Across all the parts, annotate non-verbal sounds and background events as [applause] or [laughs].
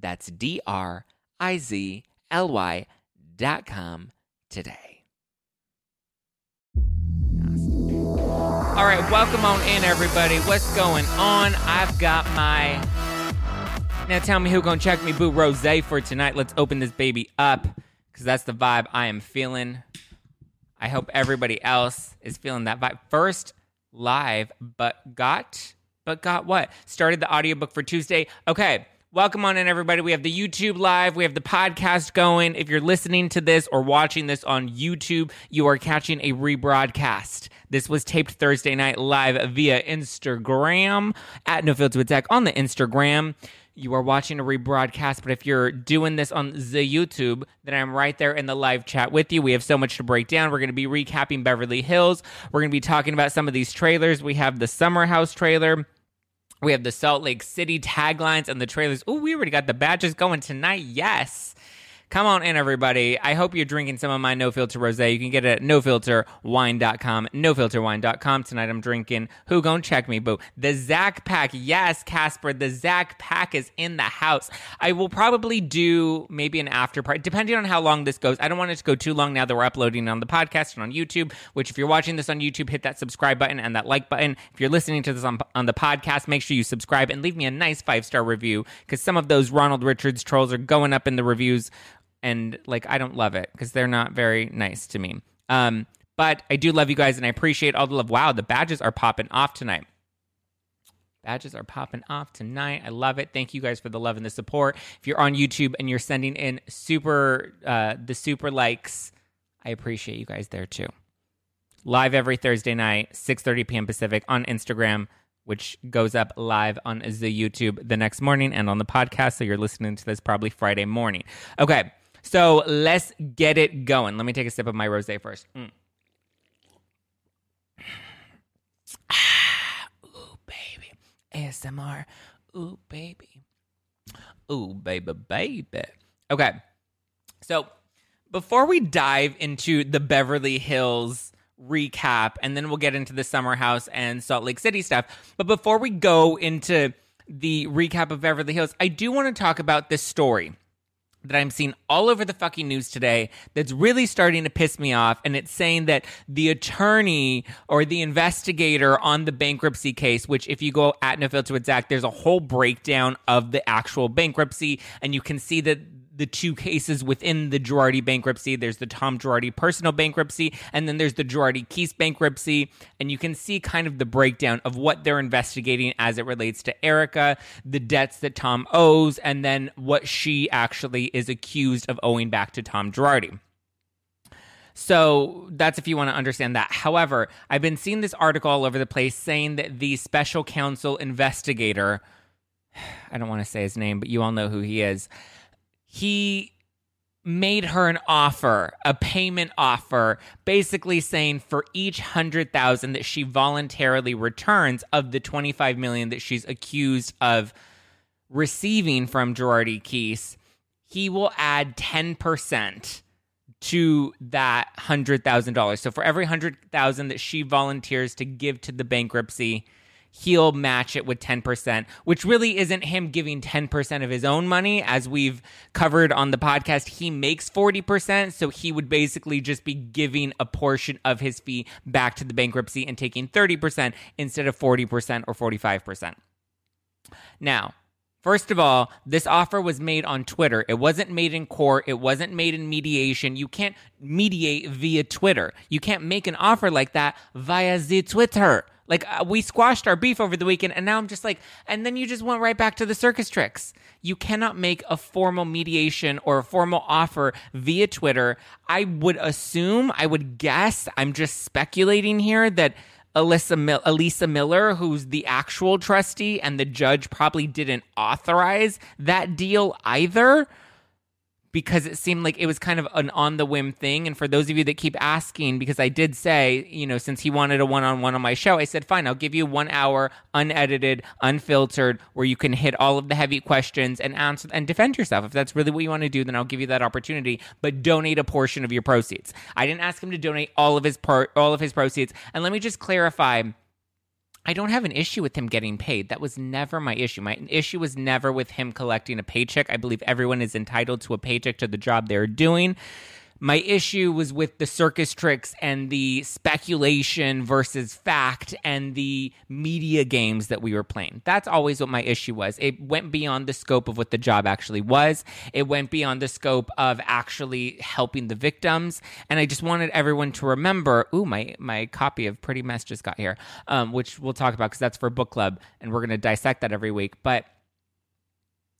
That's D R I Z L Y dot com today. All right, welcome on in, everybody. What's going on? I've got my. Now tell me who gonna check me boo rose for tonight. Let's open this baby up because that's the vibe I am feeling. I hope everybody else is feeling that vibe. First live, but got but got what? Started the audiobook for Tuesday. Okay. Welcome on in, everybody. We have the YouTube live. We have the podcast going. If you're listening to this or watching this on YouTube, you are catching a rebroadcast. This was taped Thursday night live via Instagram at No Filter with Zack on the Instagram. You are watching a rebroadcast, but if you're doing this on the YouTube, then I'm right there in the live chat with you. We have so much to break down. We're going to be recapping Beverly Hills. We're going to be talking about some of these trailers. We have the Summer House trailer. We have the Salt Lake City taglines and the trailers. Oh, we already got the badges going tonight. Yes. Come on in, everybody. I hope you're drinking some of my no filter rose. You can get it at nofilterwine.com. Nofilterwine.com. Tonight I'm drinking Who Gon' Check Me Boo. The Zack Pack. Yes, Casper. The Zack Pack is in the house. I will probably do maybe an after party, depending on how long this goes. I don't want it to go too long now that we're uploading on the podcast and on YouTube, which if you're watching this on YouTube, hit that subscribe button and that like button. If you're listening to this on, on the podcast, make sure you subscribe and leave me a nice five star review because some of those Ronald Richards trolls are going up in the reviews and like I don't love it because they're not very nice to me. Um, but I do love you guys and I appreciate all the love. Wow, the badges are popping off tonight. Badges are popping off tonight. I love it. Thank you guys for the love and the support. If you're on YouTube and you're sending in super uh, the super likes, I appreciate you guys there too. Live every Thursday night, 6:30 p.m. Pacific on Instagram, which goes up live on the YouTube the next morning and on the podcast. So you're listening to this probably Friday morning. Okay. So let's get it going. Let me take a sip of my rose first. Mm. [sighs] Ooh, baby. ASMR. Ooh, baby. Ooh, baby, baby. Okay. So before we dive into the Beverly Hills recap, and then we'll get into the Summer House and Salt Lake City stuff. But before we go into the recap of Beverly Hills, I do want to talk about this story that I'm seeing all over the fucking news today that's really starting to piss me off. And it's saying that the attorney or the investigator on the bankruptcy case, which if you go at No Filter with Zack, there's a whole breakdown of the actual bankruptcy. And you can see that the two cases within the Girardi bankruptcy. There's the Tom Girardi personal bankruptcy, and then there's the Girardi Keese bankruptcy. And you can see kind of the breakdown of what they're investigating as it relates to Erika, the debts that Tom owes, and then what she actually is accused of owing back to Tom Girardi. So that's if you want to understand that. However, I've been seeing this article all over the place saying that the special counsel investigator, [sighs] I don't want to say his name, but you all know who he is he made her an offer, a payment offer, basically saying for each 100,000 that she voluntarily returns of the 25 million that she's accused of receiving from Girardi Keese, he will add 10% to that $100,000. So for every 100,000 that she volunteers to give to the bankruptcy, he'll match it with 10%, which really isn't him giving 10% of his own money. As we've covered on the podcast, he makes 40%. So he would basically just be giving a portion of his fee back to the bankruptcy and taking 30% instead of 40% or 45%. Now, First of all, this offer was made on Twitter. It wasn't made in court. It wasn't made in mediation. You can't mediate via Twitter. You can't make an offer like that via the Twitter. Like uh, we squashed our beef over the weekend, and now I'm just like, and then you just went right back to the circus tricks. You cannot make a formal mediation or a formal offer via Twitter. I would assume, I would guess, I'm just speculating here that Alyssa Mil- Elissa Miller, who's the actual trustee, and the judge probably didn't authorize that deal either because it seemed like it was kind of an on the whim thing. And for those of you that keep asking, because I did say, you know, since he wanted a one on one on my show, I said, fine, I'll give you one hour, unedited, unfiltered, where you can hit all of the heavy questions and answer and defend yourself. If that's really what you want to do, then I'll give you that opportunity. But donate a portion of your proceeds. I didn't ask him to donate all of his part, all of his proceeds. And let me just clarify I don't have an issue with him getting paid. That was never my issue. My issue was never with him collecting a paycheck. I believe everyone is entitled to a paycheck to the job they're doing. My issue was with the circus tricks and the speculation versus fact and the media games that we were playing. That's always what my issue was. It went beyond the scope of what the job actually was, it went beyond the scope of actually helping the victims. And I just wanted everyone to remember ooh, my, my copy of Pretty Mess just got here, um, which we'll talk about because that's for book club and we're going to dissect that every week. But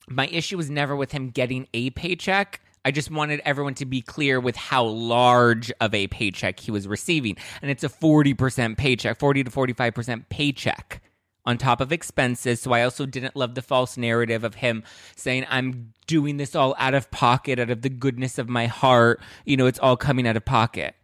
my issue was never with him getting a paycheck. I just wanted everyone to be clear with how large of a paycheck he was receiving. And it's a 40% paycheck, 40 to 45% paycheck on top of expenses. So I also didn't love the false narrative of him saying, I'm doing this all out of pocket, out of the goodness of my heart. You know, it's all coming out of pocket.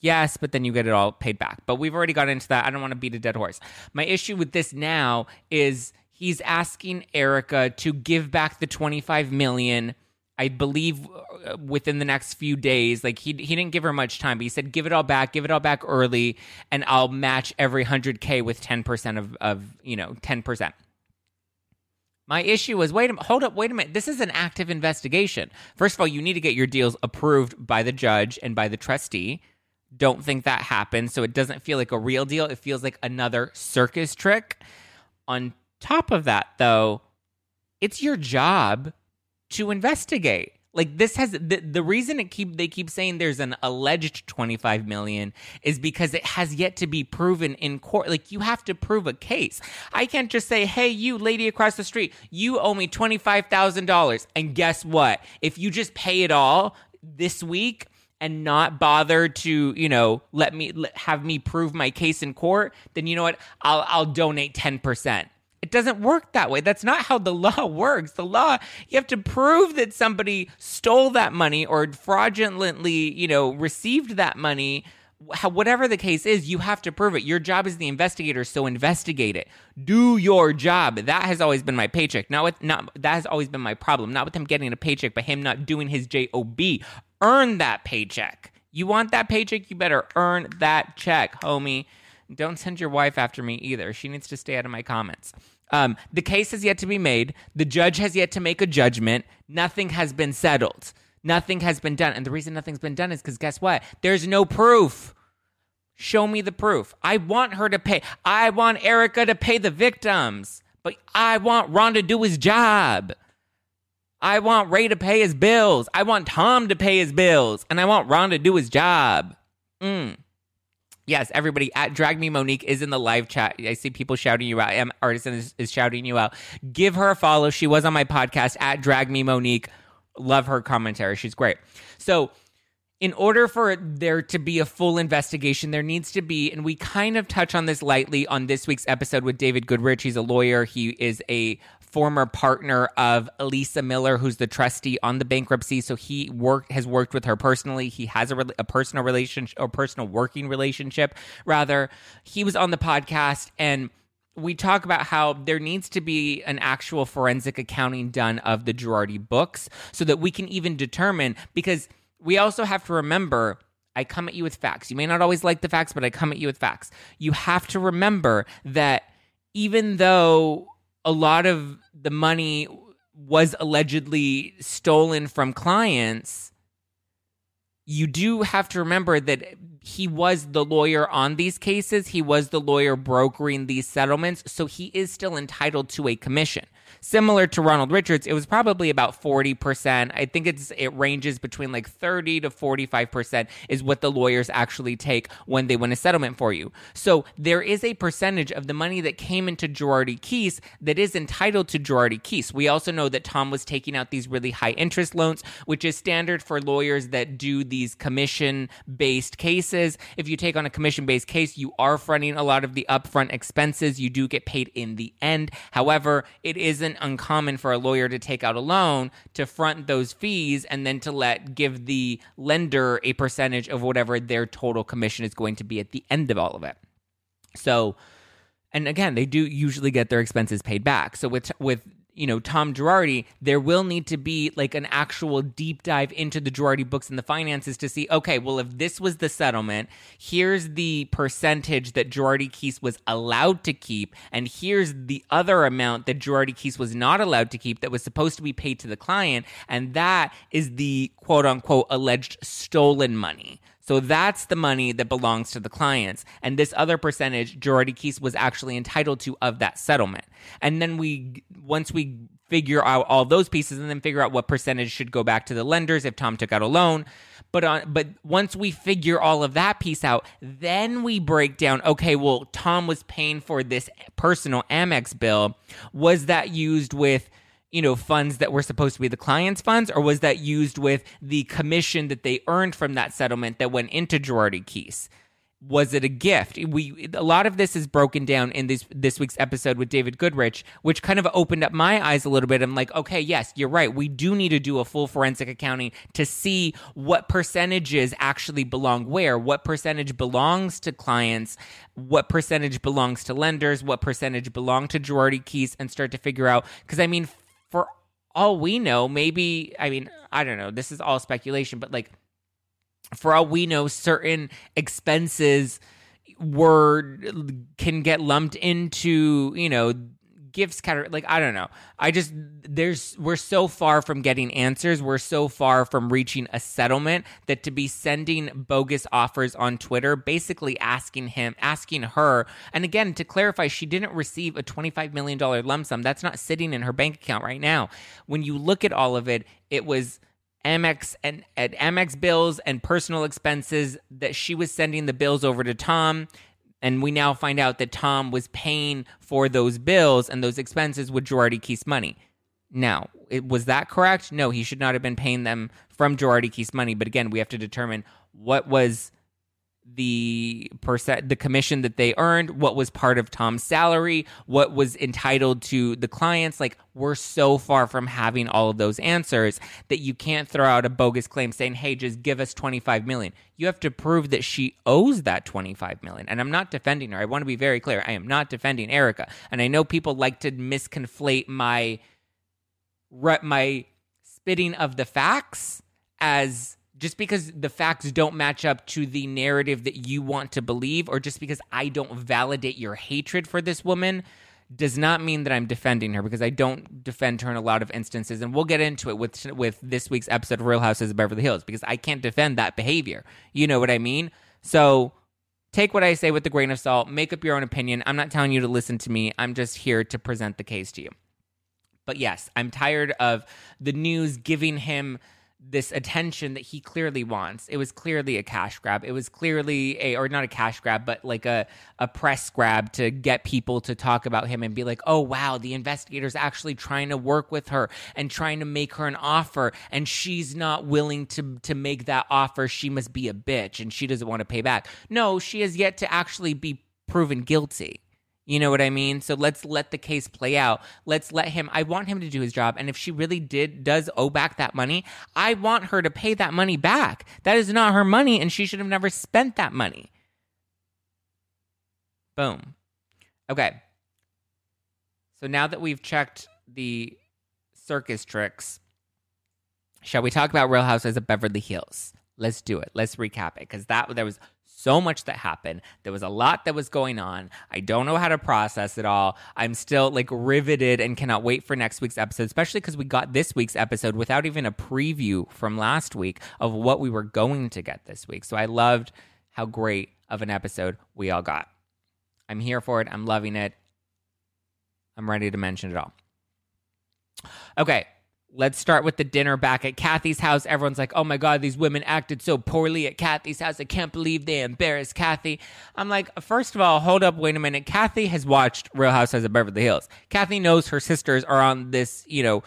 Yes, but then you get it all paid back. But we've already got into that. I don't want to beat a dead horse. My issue with this now is he's asking Erika to give back the 25 million I believe uh, within the next few days. Like he he didn't give her much time, but he said, "Give it all back, give it all back early, and I'll match every hundred k with ten percent of of you know ten percent." My issue was wait a hold up, wait a minute. This is an active investigation. First of all, you need to get your deals approved by the judge and by the trustee. Don't think that happened, so it doesn't feel like a real deal. It feels like another circus trick. On top of that, though, it's your job to investigate. Like this has the, the reason it keep they keep saying there's an alleged 25 million is because it has yet to be proven in court. Like you have to prove a case. I can't just say, "Hey, you lady across the street, you owe me $25,000." And guess what? If you just pay it all this week, and not bother to you know let me let, have me prove my case in court then you know what i'll i'll donate 10% it doesn't work that way. That's not how the [laughs] law works. The law, you have to prove that somebody stole that money or fraudulently, you know, received that money. Whatever the case is, you have to prove it. Your job is the investigator, so investigate it. Do your job. That has always been my paycheck. Not with not that has always been my problem. Not with him getting a paycheck, but him not doing his job. Earn that paycheck. You want that paycheck? You better earn that check, homie. Don't send your wife after me either. She needs to stay out of my comments. Um, the case has yet to be made. The judge has yet to make a judgment. Nothing has been settled. Nothing has been done. And the reason nothing's been done is because guess what? There's no proof. Show me the proof. I want her to pay. I want Erika to pay the victims, but I want Ron to do his job. I want Ray to pay his bills. I want Tom to pay his bills. And I want Ron to do his job. Mm. Yes, everybody at Drag Me Monique is in the live chat. I see people shouting you out. M Artisan is, is shouting you out. Give her a follow. She was on my podcast at Drag Me Monique. Love her commentary. She's great. So, in order for there to be a full investigation, there needs to be, and we kind of touch on this lightly on this week's episode with David Goodrich. He's a lawyer. He is a former partner of Elissa Miller, who's the trustee on the bankruptcy. So he worked has worked with her personally. He has a, a personal relationship or personal working relationship. Rather, he was on the podcast and we talk about how there needs to be an actual forensic accounting done of the Girardi books so that we can even determine because we also have to remember I come at you with facts. You may not always like the facts, but I come at you with facts. You have to remember that even though a lot of the money was allegedly stolen from clients, you do have to remember that he was the lawyer on these cases. He was the lawyer brokering these settlements. So he is still entitled to a commission. Similar to Ronald Richards, it was probably about 40%. I think it's it ranges between like 30 to 45% is what the lawyers actually take when they win a settlement for you. So there is a percentage of the money that came into Girardi Keese that is entitled to Girardi Keese. We also know that Tom was taking out these really high interest loans, which is standard for lawyers that do these commission based cases. If you take on a commission based case, you are fronting a lot of the upfront expenses. You do get paid in the end. However, it isn't uncommon for a lawyer to take out a loan to front those fees and then to let give the lender a percentage of whatever their total commission is going to be at the end of all of it. So, and again, they do usually get their expenses paid back. So with with you know Tom Girardi, there will need to be like an actual deep dive into the Girardi books and the finances to see, okay, well, if this was the settlement, here's the percentage that Girardi Keese was allowed to keep, and here's the other amount that Girardi Keese was not allowed to keep that was supposed to be paid to the client, and that is the quote unquote alleged stolen money. So that's the money that belongs to the clients. And this other percentage, Girardi Keese was actually entitled to of that settlement. And then we, once we figure out all those pieces and then figure out what percentage should go back to the lenders if Tom took out a loan. But on, but once we figure all of that piece out, then we break down. Okay, well, Tom was paying for this personal Amex bill. Was that used with you know funds that were supposed to be the client's funds or was that used with the commission that they earned from that settlement that went into Girardi Keese? was it a gift? We a lot of this is broken down in this this week's episode with David Goodrich which kind of opened up my eyes a little bit. I'm like okay yes you're right. We do need to do a full forensic accounting to see what percentages actually belong where what percentage belongs to clients what percentage belongs to lenders what percentage belong to Girardi Keese, and start to figure out because I mean all we know, maybe, I mean, I don't know, this is all speculation, but like, for all we know, certain expenses were can get lumped into, you know, gifts category like i don't know. I just there's we're so far from getting answers. We're so far from reaching a settlement that to be sending bogus offers on twitter basically asking him asking her. And again to clarify she didn't receive a 25 million dollar lump sum. That's not sitting in her bank account right now. When you look at all of it it was Amex and, at Amex bills and personal expenses that she was sending the bills over to Tom and we now find out that Tom was paying for those bills and those expenses with Girardi Keese money. Now, it, was that correct? No, he should not have been paying them from Girardi Keese money. But again, we have to determine what was the percent the commission that they earned what was part of tom's salary what was entitled to the clients like we're so far from having all of those answers that you can't throw out a bogus claim saying hey just give us 25 million. You have to prove that she owes that 25 million. And i'm not defending her. I want to be very clear. I am not defending erika. And i know people like to misconflate my my spitting of the facts as just because the facts don't match up to the narrative that you want to believe, or just because I don't validate your hatred for this woman, does not mean that I'm defending her because I don't defend her in a lot of instances, and we'll get into it with with this week's episode of Real Houses of Beverly Hills because I can't defend that behavior. You know what I mean? So take what I say with a grain of salt. Make up your own opinion. I'm not telling you to listen to me. I'm just here to present the case to you. But yes, I'm tired of the news giving him this attention that he clearly wants. It was clearly a cash grab. It was clearly a or not a cash grab, but like a a press grab to get people to talk about him and be like, "Oh wow, the investigators actually trying to work with her and trying to make her an offer and she's not willing to to make that offer. She must be a bitch and she doesn't want to pay back." No, she has yet to actually be proven guilty. You know what I mean? So let's let the case play out. Let's let him I want him to do his job and if she really did does owe back that money, I want her to pay that money back. That is not her money and she should have never spent that money. Boom. Okay. So now that we've checked the circus tricks, shall we talk about Real Housewives of Beverly Hills? Let's do it. Let's recap it because that there was so much that happened. There was a lot that was going on. I don't know how to process it all. I'm still like riveted and cannot wait for next week's episode, especially because we got this week's episode without even a preview from last week of what we were going to get this week. So I loved how great of an episode we all got. I'm here for it. I'm loving it. I'm ready to mention it all. Okay, let's start with the dinner back at Kathy's house. Everyone's like, oh my God, these women acted so poorly at Kathy's house. I can't believe they embarrassed Kathy. I'm like, first of all, hold up, wait a minute. Kathy has watched Real Housewives of Beverly Hills. Kathy knows her sisters are on this, you know,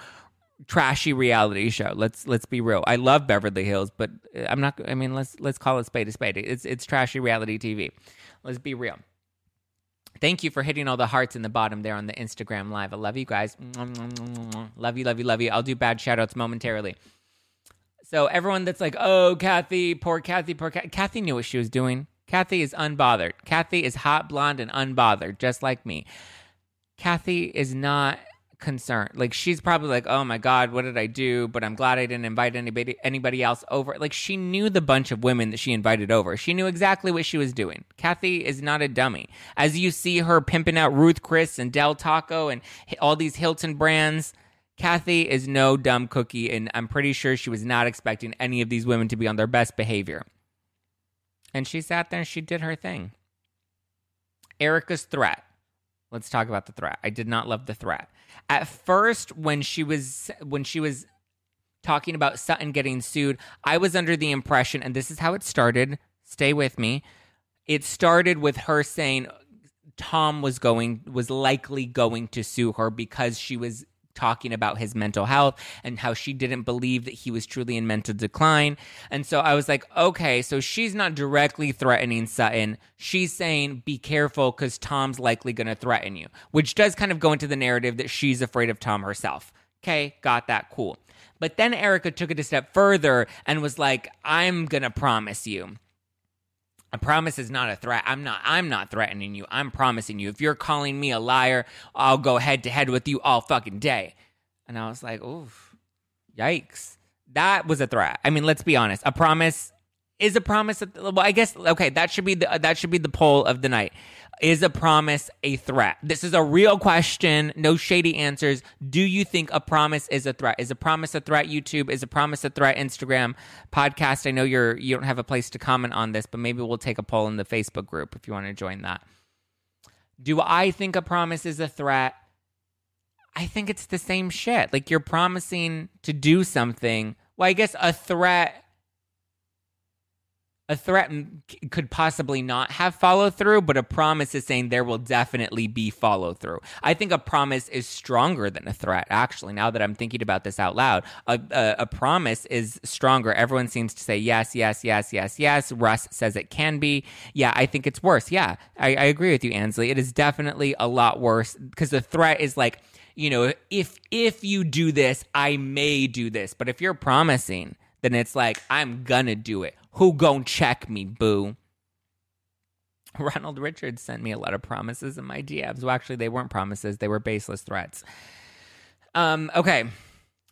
trashy reality show. Let's let's be real. I love Beverly Hills, but I'm not I mean, let's let's call it spade a spade. It's it's trashy reality TV. Let's be real. Thank you for hitting all the hearts in the bottom there on the Instagram live. I love you guys. [sniffs] Love you, love you, love you. I'll do bad shout outs momentarily. So, everyone that's like, oh, Kathy, poor Kathy, poor Kathy, Kathy knew what she was doing. Kathy is unbothered. Kathy is hot, blonde, and unbothered, just like me. Kathy is not concerned. Like she's probably like, "Oh my god, what did I do?" But I'm glad I didn't invite anybody anybody else over. Like she knew the bunch of women that she invited over. She knew exactly what she was doing. Kathy is not a dummy. As you see her pimping out Ruth Chris and Del Taco and all these Hilton brands, Kathy is no dumb cookie and I'm pretty sure she was not expecting any of these women to be on their best behavior. And she sat there and she did her thing. Erika's threat. Let's talk about the threat. I did not love the threat. At first, when she was when she was talking about Sutton getting sued, I was under the impression, and this is how it started. Stay with me. It started with her saying Tom was going was likely going to sue her because she was talking about his mental health and how she didn't believe that he was truly in mental decline. And so I was like, okay, so she's not directly threatening Sutton. She's saying, be careful because Tom's likely going to threaten you, which does kind of go into the narrative that she's afraid of Tom herself. Okay, got that. Cool. But then Erika took it a step further and was like, I'm going to promise you a promise is not a threat. I'm not I'm not threatening you. I'm promising you. If you're calling me a liar, I'll go head to head with you all fucking day. And I was like, oof. Yikes. That was a threat. I mean, let's be honest. A promise is a promise well, I guess okay, that should be the that should be the poll of the night. Is a promise a threat? This is a real question. No shady answers. Do you think a promise is a threat? Is a promise a threat? YouTube is a promise a threat? Instagram podcast. I know you're you don't have a place to comment on this, but maybe we'll take a poll in the Facebook group if you want to join that. Do I think a promise is a threat? I think it's the same shit. Like you're promising to do something. Well, I guess a threat a threat could possibly not have follow through, but a promise is saying there will definitely be follow through. I think a promise is stronger than a threat, actually, now that I'm thinking about this out loud. A, a, a promise is stronger. Everyone seems to say yes, yes, yes, yes, yes. Russ says it can be. Yeah, I think it's worse. Yeah, I, I agree with you, Ansley. It is definitely a lot worse because the threat is like, you know, if if you do this, I may do this. But if you're promising, then it's like I'm gonna do it who gon' check me, boo? [laughs] Ronald Richards sent me a lot of promises in my DMs. Well, actually, they weren't promises; they were baseless threats. Um, okay,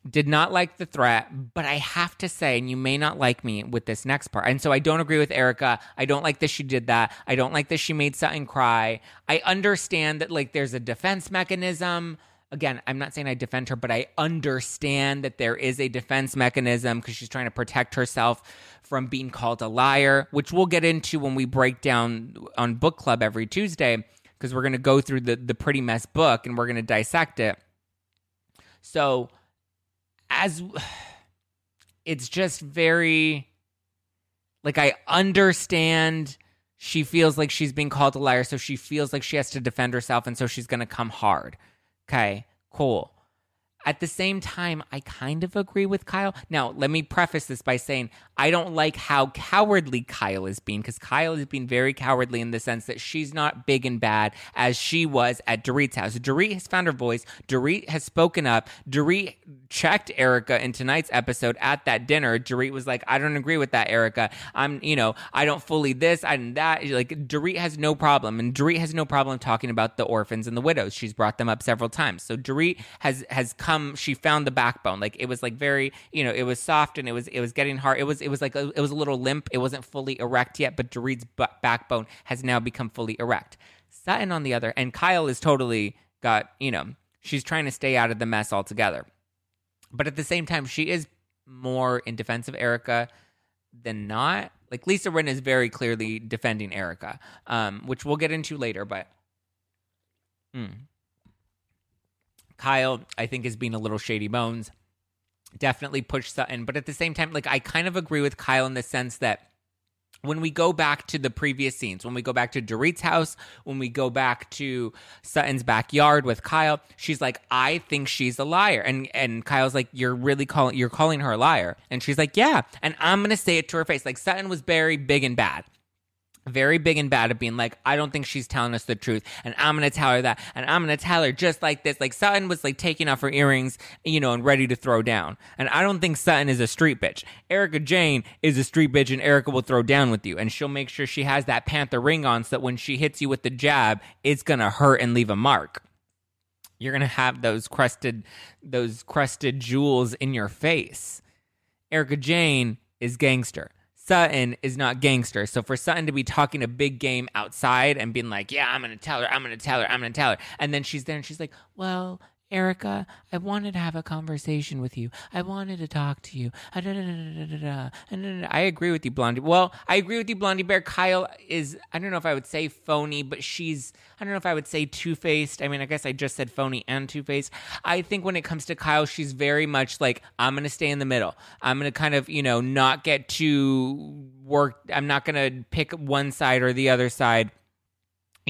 did not like the threat, but I have to say, and you may not like me with this next part. And so I don't agree with Erika. I don't like that she did that. I don't like that she made Sutton cry. I understand that like there's a defense mechanism again, I'm not saying I defend her, but I understand that there is a defense mechanism because she's trying to protect herself from being called a liar, which we'll get into when we break down on book club every Tuesday because we're going to go through the the pretty mess book and we're going to dissect it. So as [sighs] it's just very like I understand she feels like she's being called a liar so she feels like she has to defend herself and so she's going to come hard. Okay, cool. At the same time, I kind of agree with Kyle. Now, let me preface this by saying I don't like how cowardly Kyle is being because Kyle is being very cowardly in the sense that she's not big and bad as she was at Dorit's house. Dorit has found her voice. Dorit has spoken up. Dorit checked Erika in tonight's episode at that dinner. Dorit was like, I don't agree with that, Erika. I'm, you know, I don't fully this and that. Like, Dorit has no problem. And Dorit has no problem talking about the orphans and the widows. She's brought them up several times. So Dorit has, has come, she found the backbone. Like, it was like very, you know, it was soft and it was, it was getting hard. It was, it was like, a, it was a little limp. It wasn't fully erect yet, but Dorit's b- backbone has now become fully erect. Sutton on the other, and Kyle is totally got, you know, she's trying to stay out of the mess altogether. But at the same time, she is more in defense of Erika than not. Like Lisa Rinna is very clearly defending Erika um, which we'll get into later. But mm. Kyle, I think, is being a little shady bones. Definitely push Sutton. But at the same time, like, I kind of agree with Kyle in the sense that when we go back to the previous scenes, when we go back to Dorit's house, when we go back to Sutton's backyard with Kyle, she's like, "I think she's a liar," and and Kyle's like, "You're really calling you're calling her a liar," and she's like, "Yeah," and I'm gonna say it to her face. Like Sutton was very big and bad very big and bad at being like, I don't think she's telling us the truth, and I'm gonna tell her that, and I'm gonna tell her just like this. Like Sutton was like taking off her earrings, you know, and ready to throw down. And I don't think Sutton is a street bitch. Erika Jayne is a street bitch, and Erika will throw down with you, and she'll make sure she has that panther ring on, so that when she hits you with the jab, it's gonna hurt and leave a mark. You're gonna have those crusted, those crusted jewels in your face. Erika Jayne is gangster. Sutton is not gangster. So for Sutton to be talking a big game outside and being like, yeah, I'm going to tell her, I'm going to tell her, I'm going to tell her. And then she's there and she's like, well, Erika, I wanted to have a conversation with you. I wanted to talk to you. I agree with you, Blondie. Well, I agree with you, Blondie Bear. Kyle is, I don't know if I would say phony, but she's, I don't know if I would say two faced. I mean, I guess I just said phony and two faced. I think when it comes to Kyle, she's very much like, I'm going to stay in the middle. I'm going to kind of, you know, not get too worked. I'm not going to pick one side or the other side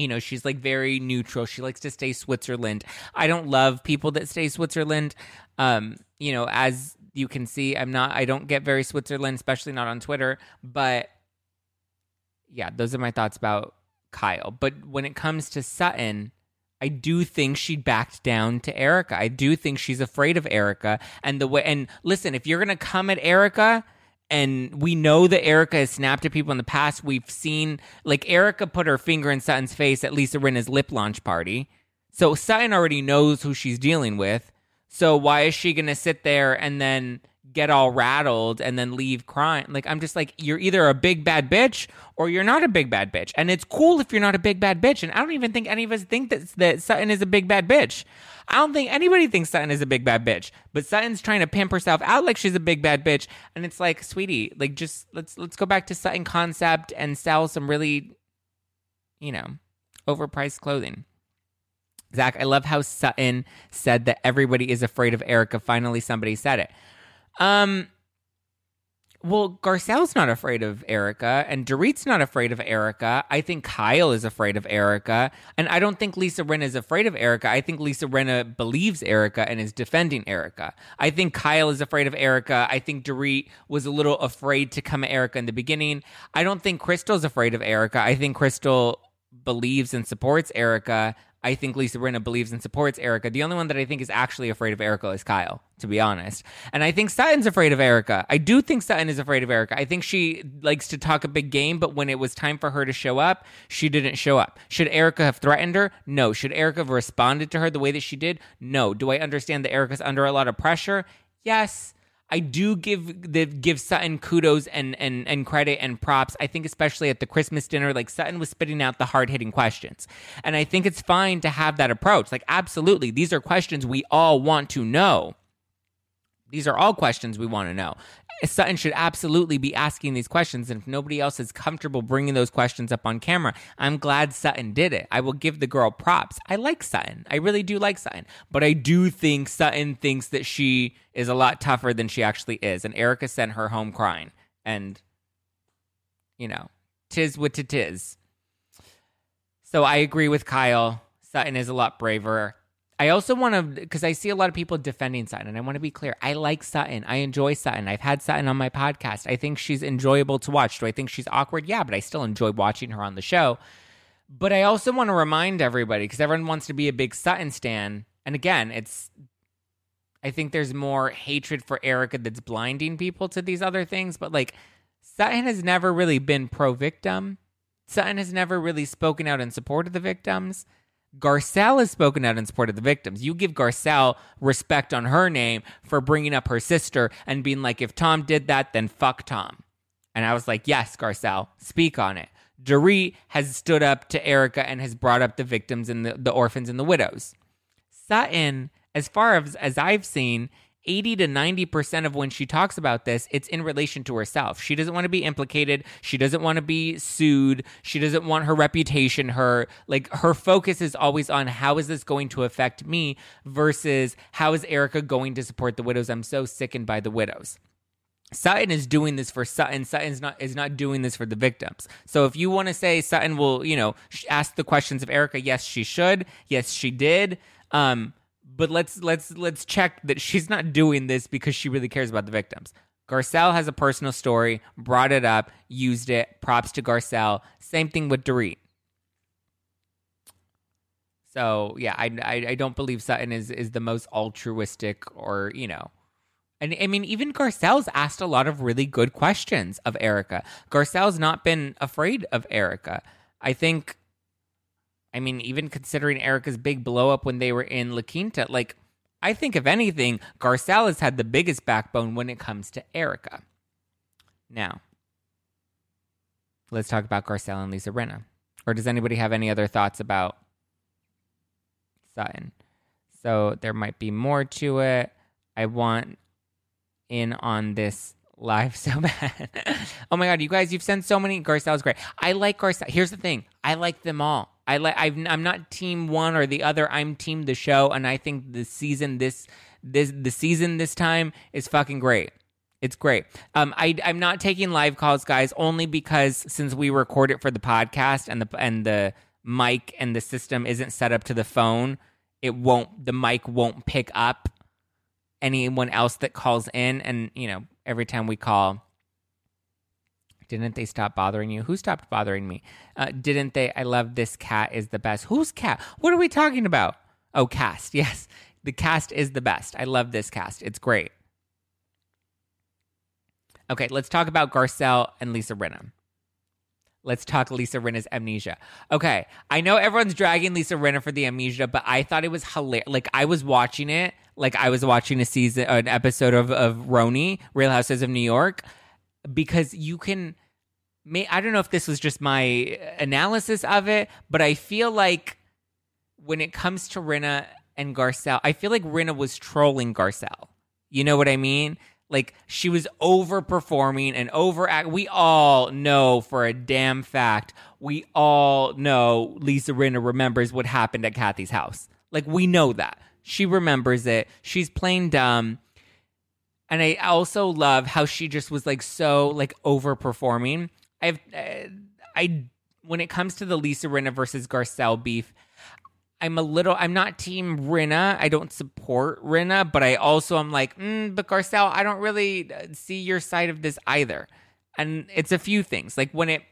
you know she's like very neutral. She likes to stay switzerland. I don't love people that stay switzerland. Um you know as you can see i'm not i don't get very switzerland especially not on twitter. But yeah those are my thoughts about kyle. But when it comes to sutton I do think she backed down to Erika. I do think she's afraid of Erika. And the way and listen, if you're going to come at Erika, and we know that Erika has snapped at people in the past. We've seen like Erika put her finger in Sutton's face at Lisa Rinna's lip launch party. So Sutton already knows who she's dealing with. So why is she gonna sit there and then get all rattled and then leave crying. Like I'm just like you're either a big bad bitch or you're not a big bad bitch. And it's cool if you're not a big bad bitch. And I don't even think any of us think that that Sutton is a big bad bitch. I don't think anybody thinks Sutton is a big bad bitch. But Sutton's trying to pimp herself out like she's a big bad bitch. And it's like, sweetie, like just let's let's go back to Sutton concept and sell some really, you know, overpriced clothing. Zack, I love how Sutton said that everybody is afraid of Erika. Finally, somebody said it. Um, well, Garcelle's not afraid of Erika, and Dorit's not afraid of Erika. I think Kyle is afraid of Erika, and I don't think Lisa Rinna is afraid of Erika. I think Lisa Rinna believes Erika and is defending Erika. I think Kyle is afraid of Erika. I think Dorit was a little afraid to come at Erika in the beginning. I don't think Crystal's afraid of Erika. I think Crystal believes and supports Erika. I think Lisa Rinna believes and supports Erika. The only one that I think is actually afraid of Erika is Kyle, to be honest. And I think Sutton's afraid of Erika. I do think Sutton is afraid of Erika. I think she likes to talk a big game, but when it was time for her to show up, she didn't show up. Should Erika have threatened her? No. Should Erika have responded to her the way that she did? No. Do I understand that Erica's under a lot of pressure? Yes. I do give the give Sutton kudos and and and credit and props. I think especially at the Christmas dinner, like Sutton was spitting out the hard hitting questions, and I think it's fine to have that approach. Like absolutely, these are questions we all want to know. These are all questions we want to know. Sutton should absolutely be asking these questions. And if nobody else is comfortable bringing those questions up on camera, I'm glad Sutton did it. I will give the girl props. I like Sutton. I really do like Sutton. But I do think Sutton thinks that she is a lot tougher than she actually is. And Erika sent her home crying. And, you know, tis what it is. So I agree with Kyle. Sutton is a lot braver. I also want to, because I see a lot of people defending Sutton, and I want to be clear. I like Sutton. I enjoy Sutton. I've had Sutton on my podcast. I think she's enjoyable to watch. Do I think she's awkward? Yeah, but I still enjoy watching her on the show. But I also want to remind everybody, because everyone wants to be a big Sutton stan. And again, it's, I think there's more hatred for Erika that's blinding people to these other things. But like, Sutton has never really been pro victim. Sutton has never really spoken out in support of the victims. Garcelle has spoken out in support of the victims. You give Garcelle respect on her name for bringing up her sister and being like, if Tom did that, then fuck Tom. And I was like, yes, Garcelle, speak on it. Dorit has stood up to Erika and has brought up the victims and the, the orphans and the widows. Sutton, as far as, as I've seen, 80 to 90% of when she talks about this, it's in relation to herself. She doesn't want to be implicated. She doesn't want to be sued. She doesn't want her reputation hurt. Like her focus is always on how is this going to affect me versus how is Erika going to support the widows? I'm so sickened by the widows. Sutton is doing this for Sutton. Sutton's not is not doing this for the victims. So if you want to say Sutton will, you know, ask the questions of Erika, yes, she should. Yes, she did. Um, but let's let's let's check that she's not doing this because she really cares about the victims. Garcelle has a personal story, brought it up, used it. Props to Garcelle. Same thing with Dorit. So yeah, I, I, I don't believe Sutton is is the most altruistic or you know. And I mean, even Garcelle's asked a lot of really good questions of Erika. Garcelle's not been afraid of Erika. I think I mean, even considering Erika's big blow up when they were in La Quinta, like, I think if anything, Garcelle has had the biggest backbone when it comes to Erika. Now, let's talk about Garcelle and Lisa Rinna. Or does anybody have any other thoughts about Sutton? So there might be more to it. I want in on this live [laughs] so bad. oh my god, you guys, you've sent so many. Garcelle's great. I like Garcelle. Here's the thing: I like them all. I like. i am not team one or the other. I'm team the show, and I think the season this this the season this time is fucking great. It's great. Um, I I'm not taking live calls, guys, only because since we record it for the podcast and the and the mic and the system isn't set up to the phone, it won't. The mic won't pick up anyone else that calls in, and you know, every time we call didn't they stop bothering you? Who stopped bothering me? Uh, didn't they? I love this cat is the best. Who's cat? What are we talking about? Oh, cast. [laughs] Yes, the cast is the best. I love this cast. It's great. Okay, let's talk about Garcelle and Lisa Rinna. Let's talk Lisa Rinna's amnesia. Okay, I know everyone's dragging Lisa Rinna for the amnesia, but I thought it was hilarious. Like I was watching it, like I was watching a season, an episode of of RHONY, Real Houses of New York, because you can may I don't know if this was just my analysis of it, but I feel like when it comes to Rinna and Garcelle, I feel like Rinna was trolling Garcelle. You know what I mean? Like she was overperforming and overact. We all know for a damn fact. We all know Lisa Rinna remembers what happened at Kathy's house. Like we know that she remembers it. She's playing dumb. And I also love how she just was like so like overperforming. I've uh, I when it comes to the Lisa Rinna versus Garcelle beef, I'm a little I'm not team Rinna. I don't support Rinna, but I also am like, mm, but Garcelle, I don't really uh, see your side of this either. And it's a few things. Like when it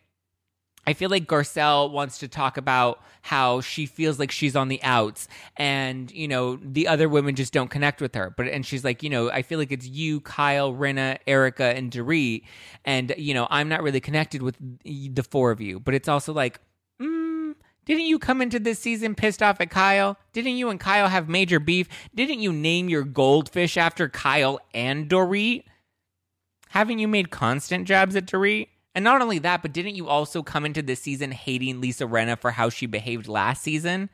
I feel like Garcelle wants to talk about how she feels like she's on the outs and, you know, the other women just don't connect with her. But, and she's like, you know, I feel like it's you, Kyle, Rinna, Erika, and Dorit. And, you know, I'm not really connected with the four of you. But it's also like, mm, didn't you come into this season pissed off at Kyle? Didn't you and Kyle have major beef? Didn't you name your goldfish after Kyle and Dorit? Haven't you made constant jabs at Dorit? And not only that, but didn't you also come into this season hating Lisa Rinna for how she behaved last season?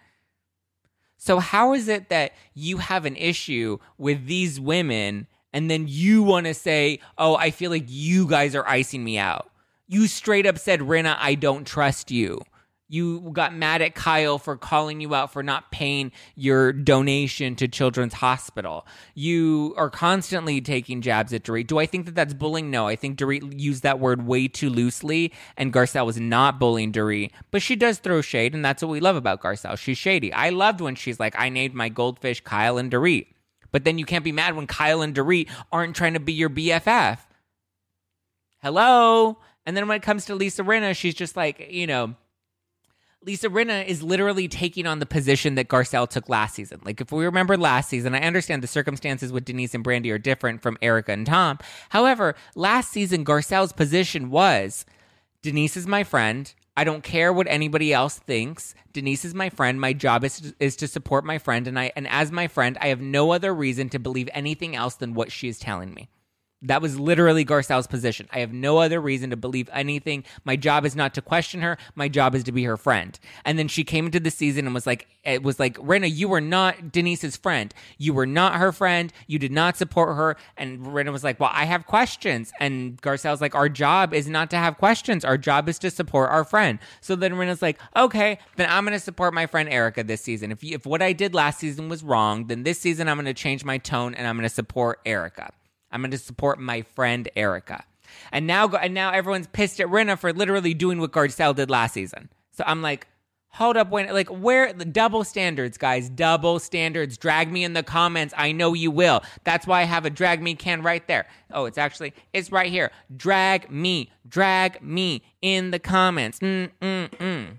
So, how is it that you have an issue with these women and then you want to say, oh, I feel like you guys are icing me out? You straight up said, Rinna, I don't trust you. You got mad at Kyle for calling you out for not paying your donation to Children's Hospital. You are constantly taking jabs at Dorit. Do I think that that's bullying? No. I think Dorit used that word way too loosely, and Garcelle was not bullying Dorit. But she does throw shade, and that's what we love about Garcelle. She's shady. I loved when she's like, I named my goldfish Kyle and Dorit. But then you can't be mad when Kyle and Dorit aren't trying to be your BFF. Hello? And then when it comes to Lisa Rinna, she's just like, you know, Lisa Rinna is literally taking on the position that Garcelle took last season. Like, if we remember last season, I understand the circumstances with Denise and Brandi are different from Erika and Tom. However, last season, Garcelle's position was Denise is my friend. I don't care what anybody else thinks. Denise is my friend. My job is to, is to support my friend, and I and as my friend, I have no other reason to believe anything else than what she is telling me. That was literally Garcelle's position. I have no other reason to believe anything. My job is not to question her. My job is to be her friend. And then she came into the season and was like, it was like, Rinna, you were not Denise's friend. You were not her friend. You did not support her. And Rinna was like, well, I have questions. And Garcelle's like, our job is not to have questions. Our job is to support our friend. So then Rinna's like, okay, then I'm going to support my friend Erika this season. If, you, if what I did last season was wrong, then this season I'm going to change my tone and I'm going to support Erika. I'm going to support my friend Erika. And now, and now everyone's pissed at Rinna for literally doing what Garcelle did last season. So I'm like, hold up, when like where the double standards, guys, double standards. Drag me in the comments. I know you will. That's why I have a drag me can right there. Oh, it's actually it's right here. Drag me, drag me in the comments. Mm mm mm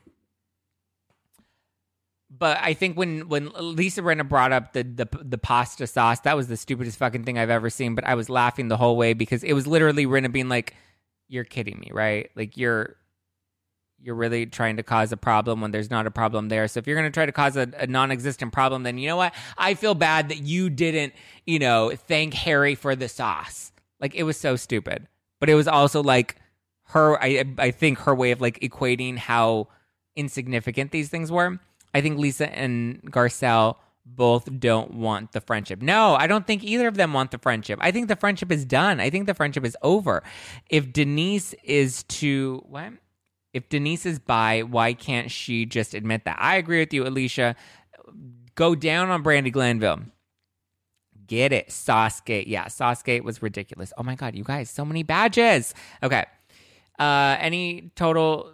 but I think when when Lisa Rinna brought up the, the the pasta sauce, that was the stupidest fucking thing I've ever seen. But I was laughing the whole way because it was literally Rinna being like, "You're kidding me, right? Like you're you're really trying to cause a problem when there's not a problem there. So if you're going to try to cause a, a, non-existent problem, then you know what? I feel bad that you didn't, you know, thank Harry for the sauce. Like it was so stupid. But it was also like her. I I think her way of like equating how insignificant these things were I think Lisa and Garcelle both don't want the friendship. No, I don't think either of them want the friendship. I think the friendship is done. I think the friendship is over. If Denise is to what? If Denise is by, why can't she just admit that? I agree with you, Alicia. Go down on Brandi Glanville. Get it. Saucegate. Yeah, Saucegate was ridiculous. Oh my God, you guys, so many badges. Okay. Uh any total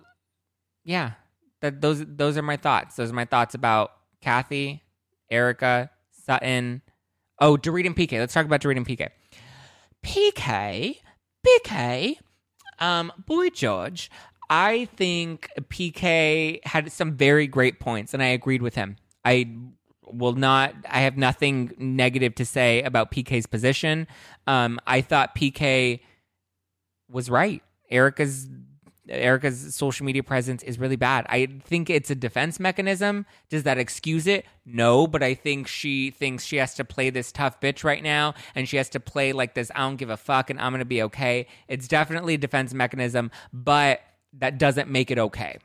yeah, that those those are my thoughts. Those are my thoughts about Kathy, Erika, Sutton. Oh, Dorit and PK. Let's talk about Dorit and PK. PK, PK, um, Boy George. I think PK had some very great points, and I agreed with him. I will not. I have nothing negative to say about PK's position. Um, I thought PK was right. Erika's Erika's social media presence is really bad. I think it's a defense mechanism. Does that excuse it? No, but I think she thinks she has to play this tough bitch right now and she has to play like this I don't give a fuck and I'm going to be okay. It's definitely a defense mechanism, but that doesn't make it okay.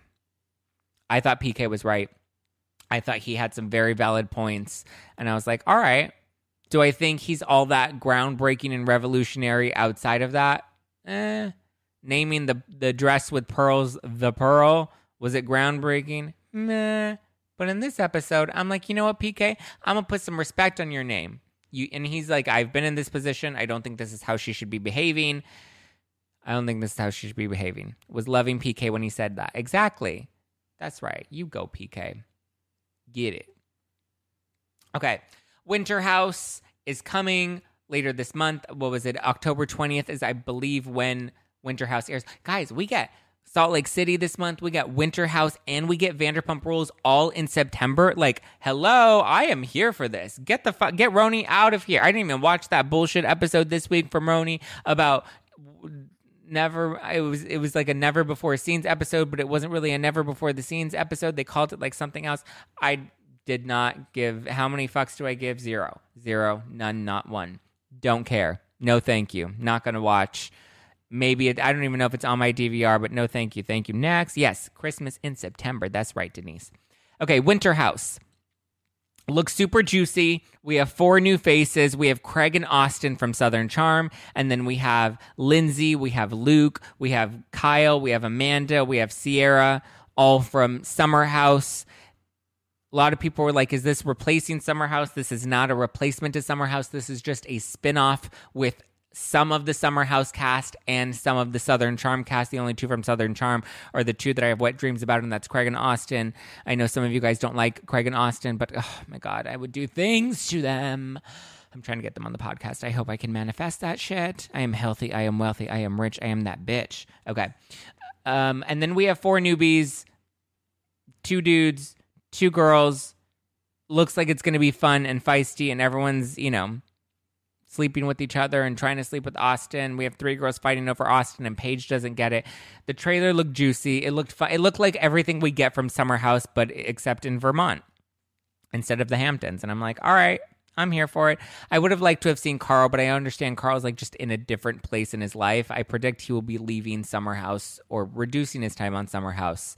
I thought PK was right. I thought he had some very valid points and I was like, "All right. Do I think he's all that groundbreaking and revolutionary outside of that?" Eh naming the the dress with pearls the pearl was it groundbreaking? Meh. But in this episode i'm like you know what pk i'm gonna put some respect on your name. You and he's like i've been in this position. I don't think this is how she should be behaving. I don't think this is how she should be behaving. Was loving pk when he said that. Exactly. That's right. You go pk get it. Okay. Winter house is coming later this month. What was it? October 20th is i believe when Winter House airs. Guys, we get Salt Lake City this month. We got Winter House and we get Vanderpump Rules all in September. Like, hello, I am here for this. Get the fuck, get RHONY out of here. I didn't even watch that bullshit episode this week from RHONY about never it was it was like a never before scenes episode but it wasn't really a never before the scenes episode they called it like something else i did not give how many fucks do i give zero zero none not one don't care no thank you not gonna watch Maybe it, I don't even know if it's on my DVR, but no, thank you, thank you. Next, yes, Christmas in September. That's right, Denise. Okay, Winter House looks super juicy. We have four new faces. We have Craig and Austin from Southern Charm, and then we have Lindsay, we have Luke, we have Kyle, we have Amanda, we have Ciara, all from Summer House. A lot of people were like, is this replacing Summer House? This is not a replacement to Summer House. This is just a spin off with some of the Summer House cast and some of the Southern Charm cast. The only two from Southern Charm are the two that I have wet dreams about, and that's Craig and Austin. I know some of you guys don't like Craig and Austin, but oh my God, I would do things to them. I'm trying to get them on the podcast. I hope I can manifest that shit. I am healthy. I am wealthy. I am rich. I am that bitch. Okay. Um, and then we have four newbies, two dudes, two girls. Looks like it's going to be fun and feisty, and everyone's, you know, sleeping with each other and trying to sleep with Austin. We have three girls fighting over Austin and Paige doesn't get it. The trailer looked juicy. It looked fun. It looked like everything we get from Summer House, but except in Vermont instead of the Hamptons. And I'm like, all right, I'm here for it. I would have liked to have seen Carl, but I understand Carl's like just in a different place in his life. I predict he will be leaving Summer House or reducing his time on Summer House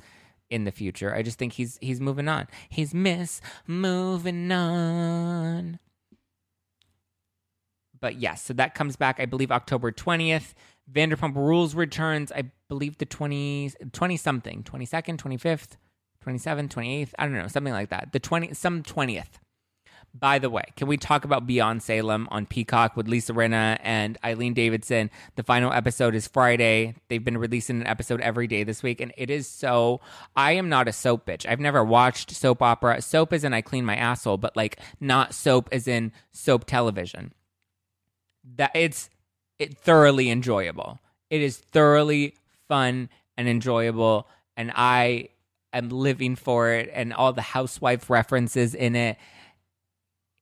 in the future. I just think he's he's moving on. He's miss moving on. But yes, so that comes back, I believe, October 20th. Vanderpump Rules returns, I believe, the 20, 20 something, 22nd, 25th, 27th, 28th. I don't know, something like that. The 20, some 20th. By the way, can we talk about Beyond Salem on Peacock with Lisa Rinna and Eileen Davidson? The final episode is Friday. They've been releasing an episode every day this week, and it is so. I am not a soap bitch. I've never watched soap opera. Soap is in I clean my asshole, but like not soap as in soap television. That it's it thoroughly enjoyable. It is thoroughly fun and enjoyable, and I am living for it, and all the housewife references in it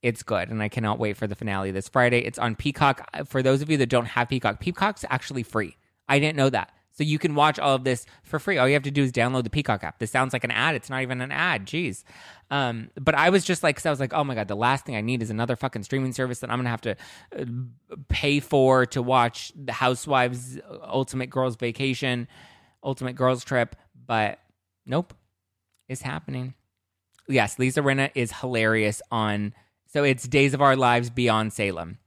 it's good, and I cannot wait for the finale this Friday. It's on Peacock. For those of you that don't have Peacock, Peacock's actually free. I didn't know that. So you can watch all of this for free. All you have to do is download the Peacock app. This sounds like an ad. It's not even an ad. Jeez. Um, but I was just like, cause I was like, oh my God, the last thing I need is another fucking streaming service that I'm going to have to uh, pay for to watch the Housewives Ultimate Girls Vacation, Ultimate Girls Trip. But nope, it's happening. Yes, Lisa Rinna is hilarious on so it's Days of Our Lives Beyond Salem.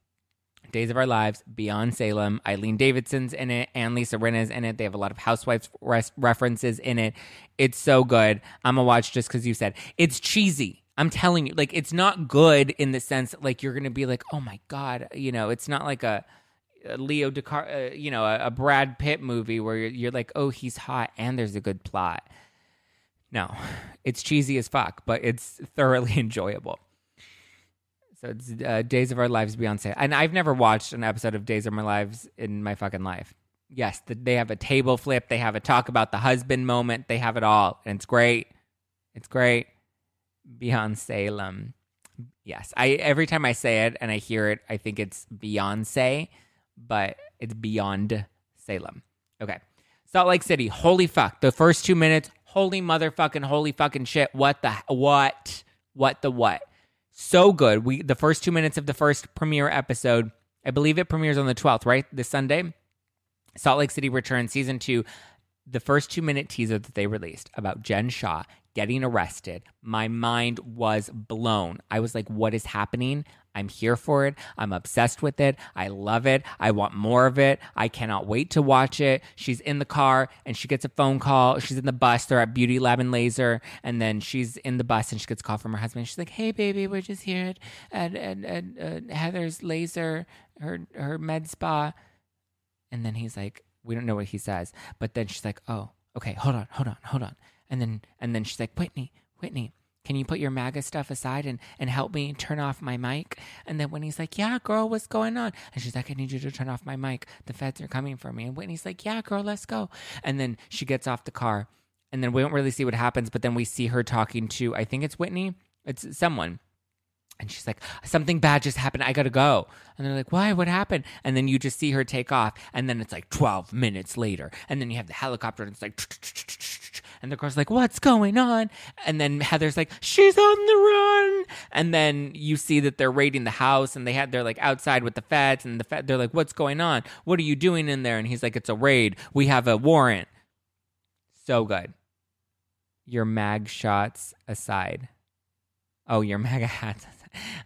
Days of Our Lives Beyond Salem. Eileen Davidson's in it and Lisa Rinna's in it. They have a lot of housewives res- references in it. It's so good. I'm gonna watch just because you said it's cheesy. I'm telling you, like it's not good in the sense like you're gonna be like, oh my god, you know, it's not like a, a Leo DiCar, uh, you know, a, a, Brad Pitt movie where you're, you're like, oh, he's hot and there's a good plot. No, [sighs] it's cheesy as fuck, but it's thoroughly [laughs] enjoyable. So it's uh, Days of Our Lives Beyonce. And I've never watched an episode of Days of My Lives in my fucking life. Yes, the, they have a table flip. They have a talk about the husband moment. They have it all. And it's great. It's great. Beyond Salem. Yes. I every time I say it and I hear it, I think it's Beyonce, but it's beyond Salem. Okay. Salt Lake City. Holy fuck. The first two minutes, holy motherfucking holy fucking shit. What the what? What the what? So good. We the first two minutes of the first premiere episode, I believe it premieres on the 12th, right? This Sunday. Salt Lake City Return season two. The first two minute teaser that they released about Jen Shah getting arrested, my mind was blown. I was like, what is happening? I'm here for it. I'm obsessed with it. I love it. I want more of it. I cannot wait to watch it. She's in the car and she gets a phone call. She's in the bus. They're at Beauty Lab and Laser. And then she's in the bus and she gets a call from her husband. She's like, hey, baby, we're just here at, at, at, at Heather's Laser, her, her med spa. And then he's like, we don't know what he says. But then she's like, oh, okay, hold on, hold on, hold on. And then and then she's like, Whitney, Whitney, can you put your MAGA stuff aside and, and help me turn off my mic? And then Whitney's like, Yeah, girl, what's going on? And she's like, I need you to turn off my mic. The feds are coming for me. And Whitney's like, Yeah, girl, let's go. And then she gets off the car. And then we don't really see what happens, but then we see her talking to I think it's Whitney. It's someone. And she's like, something bad just happened. I gotta go. And they're like, why? What happened? And then you just see her take off. And then it's like 12 minutes later. And then you have the helicopter and it's like, and the girl's like, what's going on? And then Heather's like, she's on the run. And then you see that they're raiding the house and they had, they're like outside with the feds and the fed, they're like, what's going on? What are you doing in there? And he's like, it's a raid. We have a warrant. So good. Your mag shots aside. Oh, your [laughs] MAGA hats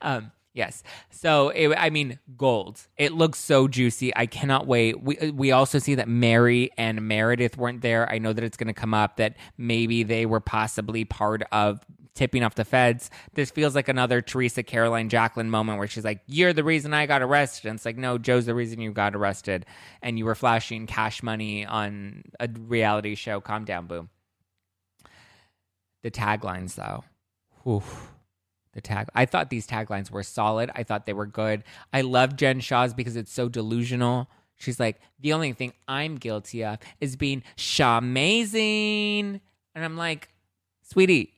um, yes. So it, I mean, gold. It looks so juicy. I cannot wait. We uh, we also see that Mary and Meredith weren't there. I know that it's going to come up that maybe they were possibly part of tipping off the feds. This feels like another Teresa Caroline Jacqueline moment where she's like, "You're the reason I got arrested." And it's like, "No, Joe's the reason you got arrested, and you were flashing cash money on a reality show." Calm down, boom. The taglines, though. Oof the tag. I thought these taglines were solid. I thought they were good. I love Jen Shah's because it's so delusional. She's like, the only thing I'm guilty of is being shaw amazing. And I'm like, sweetie,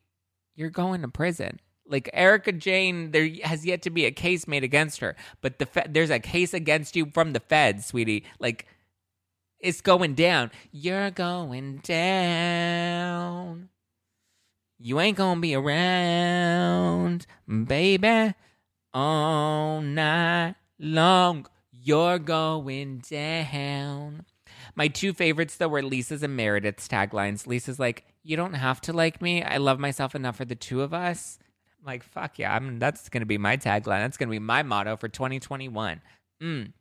you're going to prison. Like Erika Jayne, there has yet to be a case made against her, but the fe- there's a case against you from the feds, sweetie. Like it's going down. You're going down. You ain't gonna be around, baby. all night long. You're going down. My two favorites though were Lisa's and Meredith's taglines. Lisa's like, "You don't have to like me. I love myself enough for the two of us." I'm like, "Fuck yeah!" I'm. That's gonna be my tagline. That's gonna be my motto for 2021. Mm.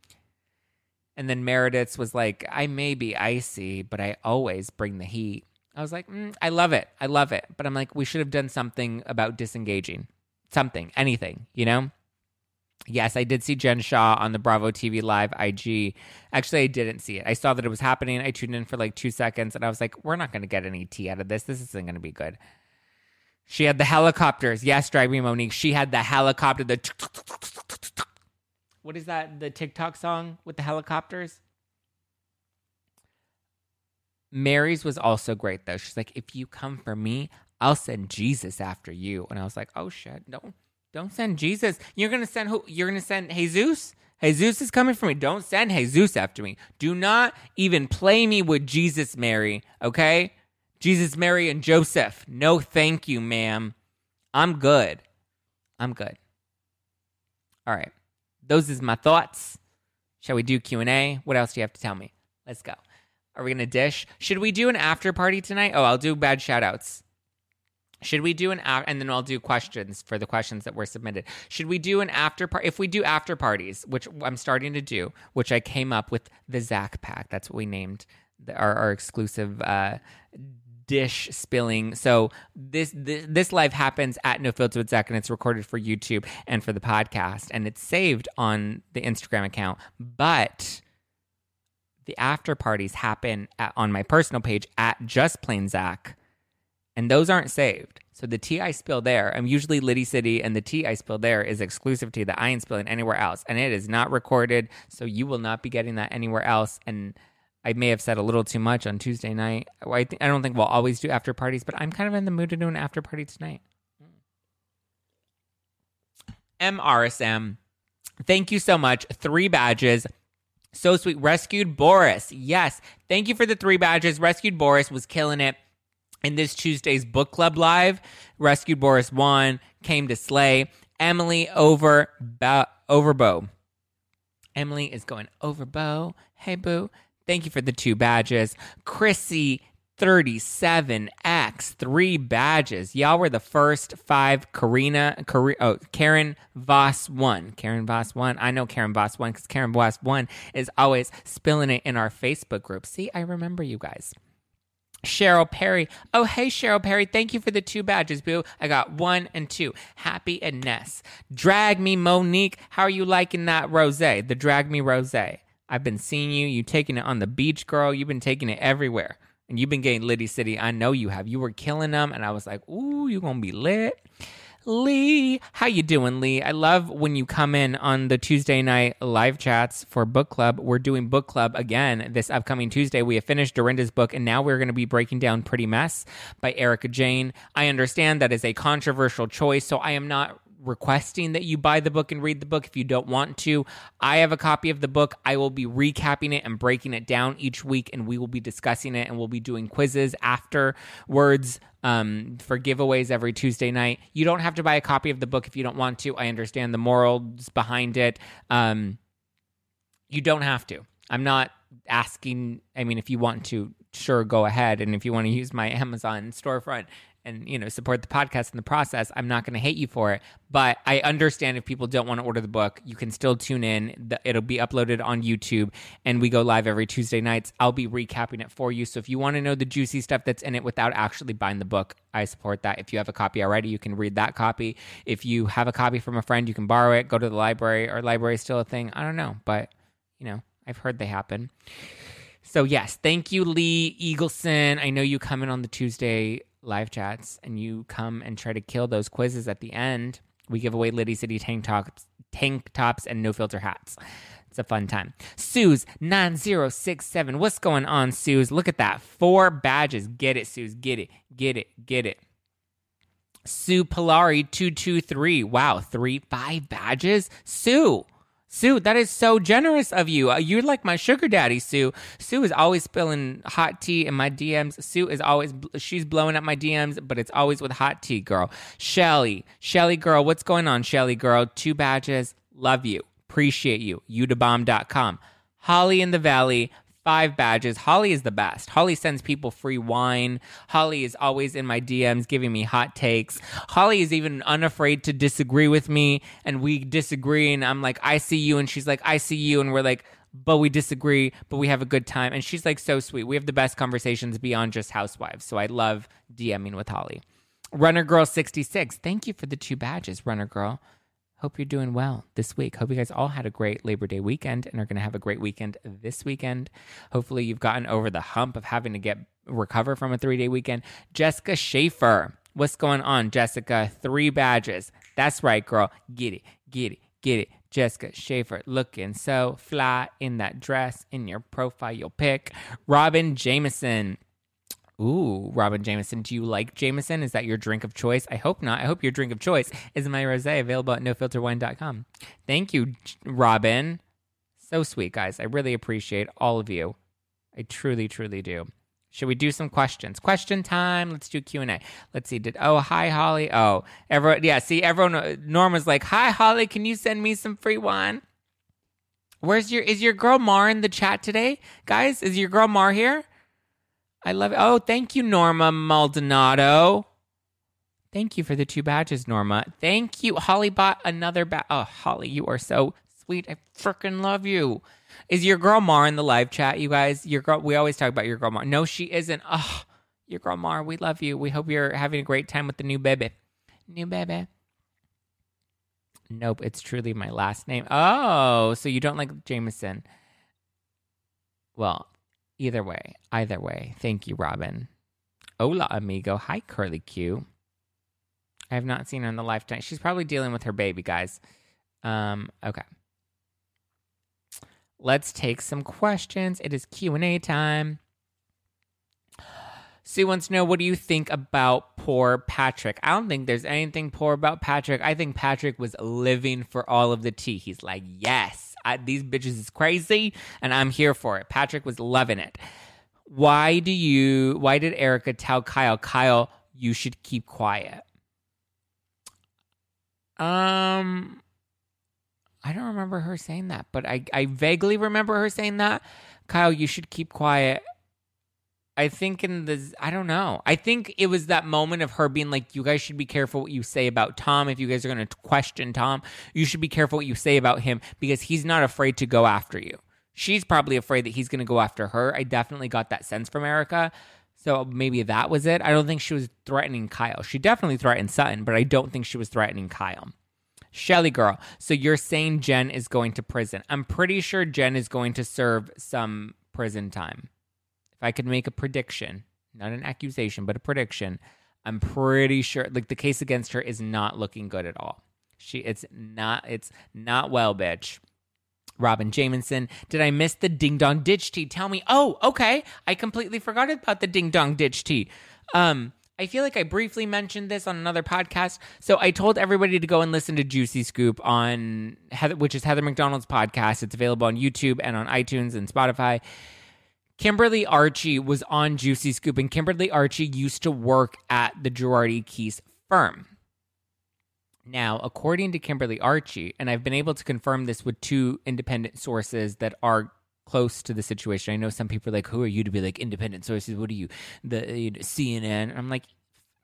And then Meredith's was like, "I may be icy, but I always bring the heat." I was like, mm, "I love it. I love it." But I'm like, we should have done something about disengaging, something, anything, you know. Yes, I did see Jen Shah on the Bravo TV Live IG. Actually, I didn't see it. I saw that it was happening. I tuned in for like two seconds and I was like, we're not going to get any tea out of this. This isn't going to be good. She had the helicopters. Yes, Me Monique. She had the helicopter. The what is that? The TikTok song with the helicopters? Mary's was also great though. She's like, if you come for me, I'll send Jesus after you. And I was like, oh shit, don't don't send Jesus. You're gonna send who? You're gonna send Jesus. Jesus is coming for me. Don't send Jesus after me. Do not even play me with Jesus, Mary. Okay, Jesus, Mary, and Joseph. No, thank you, ma'am. I'm good. I'm good. All right, those is my thoughts. Shall we do Q and A? What else do you have to tell me? Let's go. Are we gonna dish? Should we do an after party tonight? Oh, I'll do bad shout outs. Should we do an after, and then I'll do questions for the questions that were submitted. Should we do an after party? If we do after parties, which I'm starting to do, which I came up with the Zack Pack. That's what we named the, our, our exclusive uh, dish spilling. So this, this this live happens at No Filter with Zack, and it's recorded for YouTube and for the podcast, and it's saved on the Instagram account. But the after parties happen at, on my personal page at Just Plain Zack and those aren't saved. So the tea I spill there, I'm usually Liddy City, and the tea I spill there is exclusive to the I ain't spilling anywhere else, and it is not recorded, so you will not be getting that anywhere else. And I may have said a little too much on Tuesday night. I th- I don't think we'll always do after parties, but I'm kind of in the mood to do an after party tonight. MRSM, thank you so much. Three badges. So sweet. Rescued Boris. Yes. Thank you for the three badges. Rescued Boris was killing it in this Tuesday's book club live, Rescued Boris won, came to slay Emily over ba- Overbow. Emily is going overbow. Hey boo, thank you for the two badges. Chrissy 37X, three badges. Y'all were the first five. Karina, Kar- oh, Karen Voss one. Karen Voss one. I know Karen Voss one because Karen Voss one is always spilling it in our Facebook group. See, I remember you guys. Cheryl Perry. Oh, hey, Cheryl Perry. Thank you for the two badges, boo. I got one and two. Happy and Ness. Drag me, Monique. How are you liking that rose? The Drag Me Rose. I've been seeing you. You taking it on the beach, girl. You've been taking it everywhere. And you've been getting Liddy City. I know you have. You were killing them. And I was like, ooh, you're to be lit. Lee. How you doing, Lee? I love when you come in on the Tuesday night live chats for book club. We're doing book club again this upcoming Tuesday. We have finished Dorinda's book, and now we're going to be breaking down Pretty Mess by Erika Jayne. I understand that is a controversial choice, so I am not requesting that you buy the book and read the book if you don't want to. I have a copy of the book. I will be recapping it and breaking it down each week, and we will be discussing it and we'll be doing quizzes afterwards um, for giveaways every Tuesday night. You don't have to buy a copy of the book if you don't want to. I understand the morals behind it. Um, you don't have to. I'm not asking. I mean, if you want to, sure, go ahead. And if you want to use my [laughs] Amazon storefront and you know support the podcast in the process i'm not going to hate you for it. But i understand if people don't want to order the book you can still tune in. It'll be uploaded on youtube and we go live every tuesday nights. I'll be recapping it for you. So if you want to know the juicy stuff that's in it without actually buying the book i support that. If you have a copy already you can read that copy. If you have a copy from a friend you can borrow it go to the library. Or library is still a thing? I don't know but you know i've heard they happen. So yes, thank you, Lee Eagleson. I know you come in on the Tuesday live chats and you come and try to kill those quizzes at the end, we give away Liddy City tank tops, tank tops and no filter hats. It's a fun time. Six seven. What's going on, Suze? Look at that. Four badges. Get it, Suze. Get it. Get it. Get it. Sue two three. Wow, three five badges. Sue, Sue, that is so generous of you. Uh, you're like my sugar daddy, Sue. Sue is always spilling hot tea in my DMs. Sue is always, she's blowing up my DMs, but it's always with hot tea, girl. Shelly, Shelly girl, what's going on, Shelly girl? Two badges. Love you. Appreciate you. Udabomb.com. Holly in the Valley, five badges. Holly is the best. Holly sends people free wine. Holly is always in my DMs giving me hot takes. Holly is even unafraid to disagree with me and we disagree and I'm like, I see you and she's like, I see you and we're like, but we disagree, but we have a good time. And she's like so sweet. We have the best conversations beyond just housewives. So I love DMing with Holly. Runner Girl 66. Thank you for the two badges, Runner Girl. Hope you're doing well this week. Hope you guys all had a great Labor Day weekend and are going to have a great weekend this weekend. Hopefully, you've gotten over the hump of having to get recover from a three day weekend. Jessica Schaefer, what's going on, Jessica? Three badges. That's right, girl. Get it, get it, get it. Jessica Schaefer looking so fly in that dress in your profile pic. Robin Jameson, Ooh, Robin Jameson. Do you like Jameson? Is that your drink of choice? I hope not. I hope your drink of choice is my rosé available at nofilterwine.com. Thank you, Robin. So sweet, guys. I really appreciate all of you. I truly, truly do. Should we do some questions? Question time. Let's do Q and A. Let's see. Did oh hi Holly? Oh everyone. Yeah. See everyone. Norma's like hi Holly. Can you send me some free wine? Where's your is your girl Mar in the chat today, guys? Is your girl Mar here? I love it. Oh, thank you, Norma Maldonado. Thank you for the two badges, Norma. Thank you. Holly bought another badge. Oh, Holly, you are so sweet. I freaking love you. Is your girl Mar in the live chat, you guys? Your girl, we always talk about your girl Mar. No, she isn't. Oh, your girl Mar, we love you. We hope you're having a great time with the new baby. New baby. Nope, it's truly my last name. Oh, so you don't like Jameson. Well, Either way, either way. Thank you, Robin. Hola, amigo. Hi, Curly Q. I have not seen her in the lifetime. She's probably dealing with her baby, guys. Um, okay. Let's take some questions. It is Q&A time. Sue wants to know what do you think about poor Patrick? I don't think there's anything poor about Patrick. I think Patrick was living for all of the tea. He's like, yes, I, these bitches is crazy and I'm here for it. Patrick was loving it. Why do you, why did Erika tell Kyle, Kyle, you should keep quiet? Um, I don't remember her saying that, but I, I vaguely remember her saying that. Kyle, you should keep quiet. I think in the I don't know. I think it was that moment of her being like, "You guys should be careful what you say about Tom. If you guys are going to question Tom, you should be careful what you say about him because he's not afraid to go after you. She's probably afraid that he's going to go after her. I definitely got that sense from Erika. So maybe that was it. I don't think she was threatening Kyle. She definitely threatened Sutton, but I don't think she was threatening Kyle. Shelly girl, so you're saying Jen is going to prison. I'm pretty sure Jen is going to serve some prison time if I could make a prediction, not an accusation, but a prediction, I'm pretty sure like the case against her is not looking good at all. She it's not it's not well, bitch. Robin Jamison, did I miss the ding dong ditch tea? Tell me. Oh, okay. I completely forgot about the ding dong ditch tea. Um, I feel like I briefly mentioned this on another podcast. So I told everybody to go and listen to Juicy Scoop on Heather, which is Heather McDonald's podcast. It's available on YouTube and on iTunes and Spotify. Kimberly Archie was on Juicy Scoop, and Kimberly Archie used to work at the Girardi Keese firm. Now, according to Kimberly Archie, and I've been able to confirm this with two independent sources that are close to the situation. I know some people are like, "Who are you to be like independent sources? What are you, the you know, CNN?" I'm like,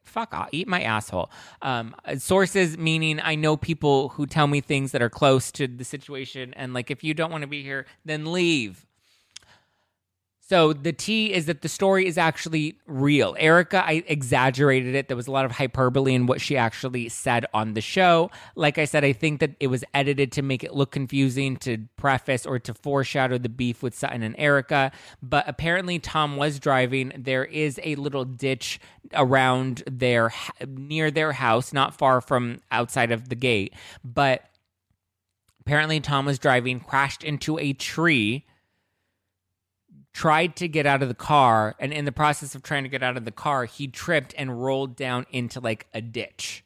"Fuck off, eat my asshole." Um, sources meaning I know people who tell me things that are close to the situation, and like, if you don't want to be here, then leave. So the T is that the story is actually real. Erika, I exaggerated it. There was a lot of hyperbole in what she actually said on the show. Like I said, I think that it was edited to make it look confusing, to preface or to foreshadow the beef with Sutton and Erika. But apparently, Tom was driving. There is a little ditch around their near their house, not far from outside of the gate. But apparently, Tom was driving, crashed into a tree tried to get out of the car and in the process of trying to get out of the car he tripped and rolled down into like a ditch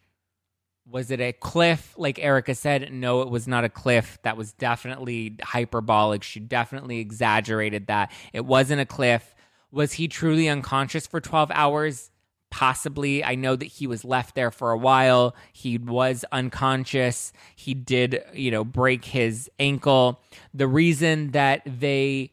Was it a cliff, like Erika said? No, it was not a cliff. That was definitely hyperbolic. She definitely exaggerated that. It wasn't a cliff. Was he truly unconscious for 12 hours? Possibly. I know that he was left there for a while. He was unconscious. He did, you know, break his ankle. The reason that they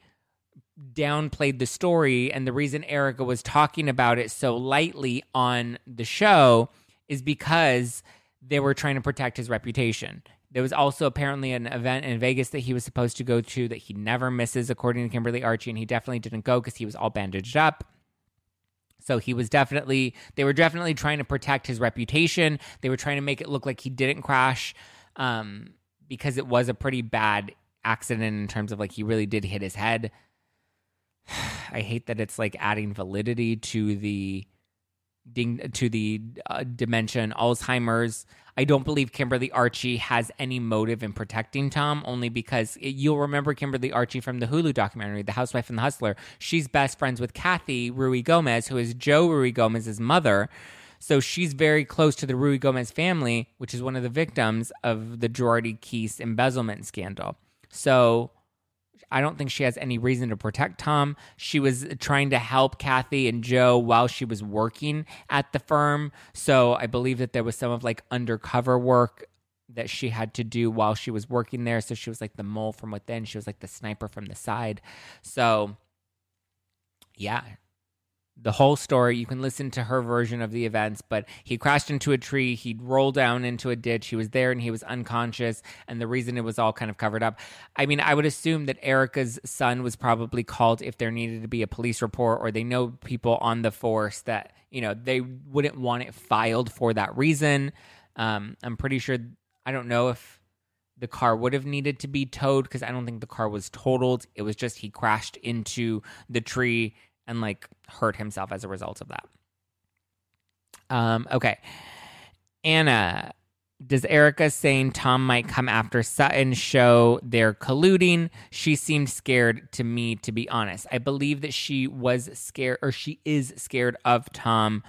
downplayed the story and the reason Erika was talking about it so lightly on the show is because they were trying to protect his reputation. There was also apparently an event in Vegas that he was supposed to go to that he never misses, according to Kimberly Archie, and he definitely didn't go because he was all bandaged up. So he was definitely, they were definitely trying to protect his reputation. They were trying to make it look like he didn't crash um, because it was a pretty bad accident in terms of like he really did hit his head. [sighs] I hate that it's like adding validity to the ding to the uh, dementia and Alzheimer's. I don't believe Kimberly Archie has any motive in protecting Tom, only because it, you'll remember Kimberly Archie from the Hulu documentary, The Housewife and the Hustler. She's best friends with Kathy Ruigomez, who is Joe Ruigomez's mother. So she's very close to the Ruigomez family, which is one of the victims of the Girardi Keese embezzlement scandal. So I don't think she has any reason to protect Tom. She was trying to help Kathy and Joe while she was working at the firm. So I believe that there was some of like undercover work that she had to do while she was working there. So she was like the mole from within. She was like the sniper from the side. So yeah, the whole story. You can listen to her version of the events, but he crashed into a tree. He'd rolled down into a ditch. He was there and he was unconscious. And the reason it was all kind of covered up. I mean, I would assume that Erika's son was probably called if there needed to be a police report or they know people on the force that, you know, they wouldn't want it filed for that reason. Um, I'm pretty sure, I don't know if the car would have needed to be towed because I don't think the car was totaled. It was just he crashed into the tree and like hurt himself as a result of that. Um, okay. Anna, does Erika saying Tom might come after Sutton show they're colluding? She seemed scared to me, to be honest. I believe that she was scared, or she is scared of Tom.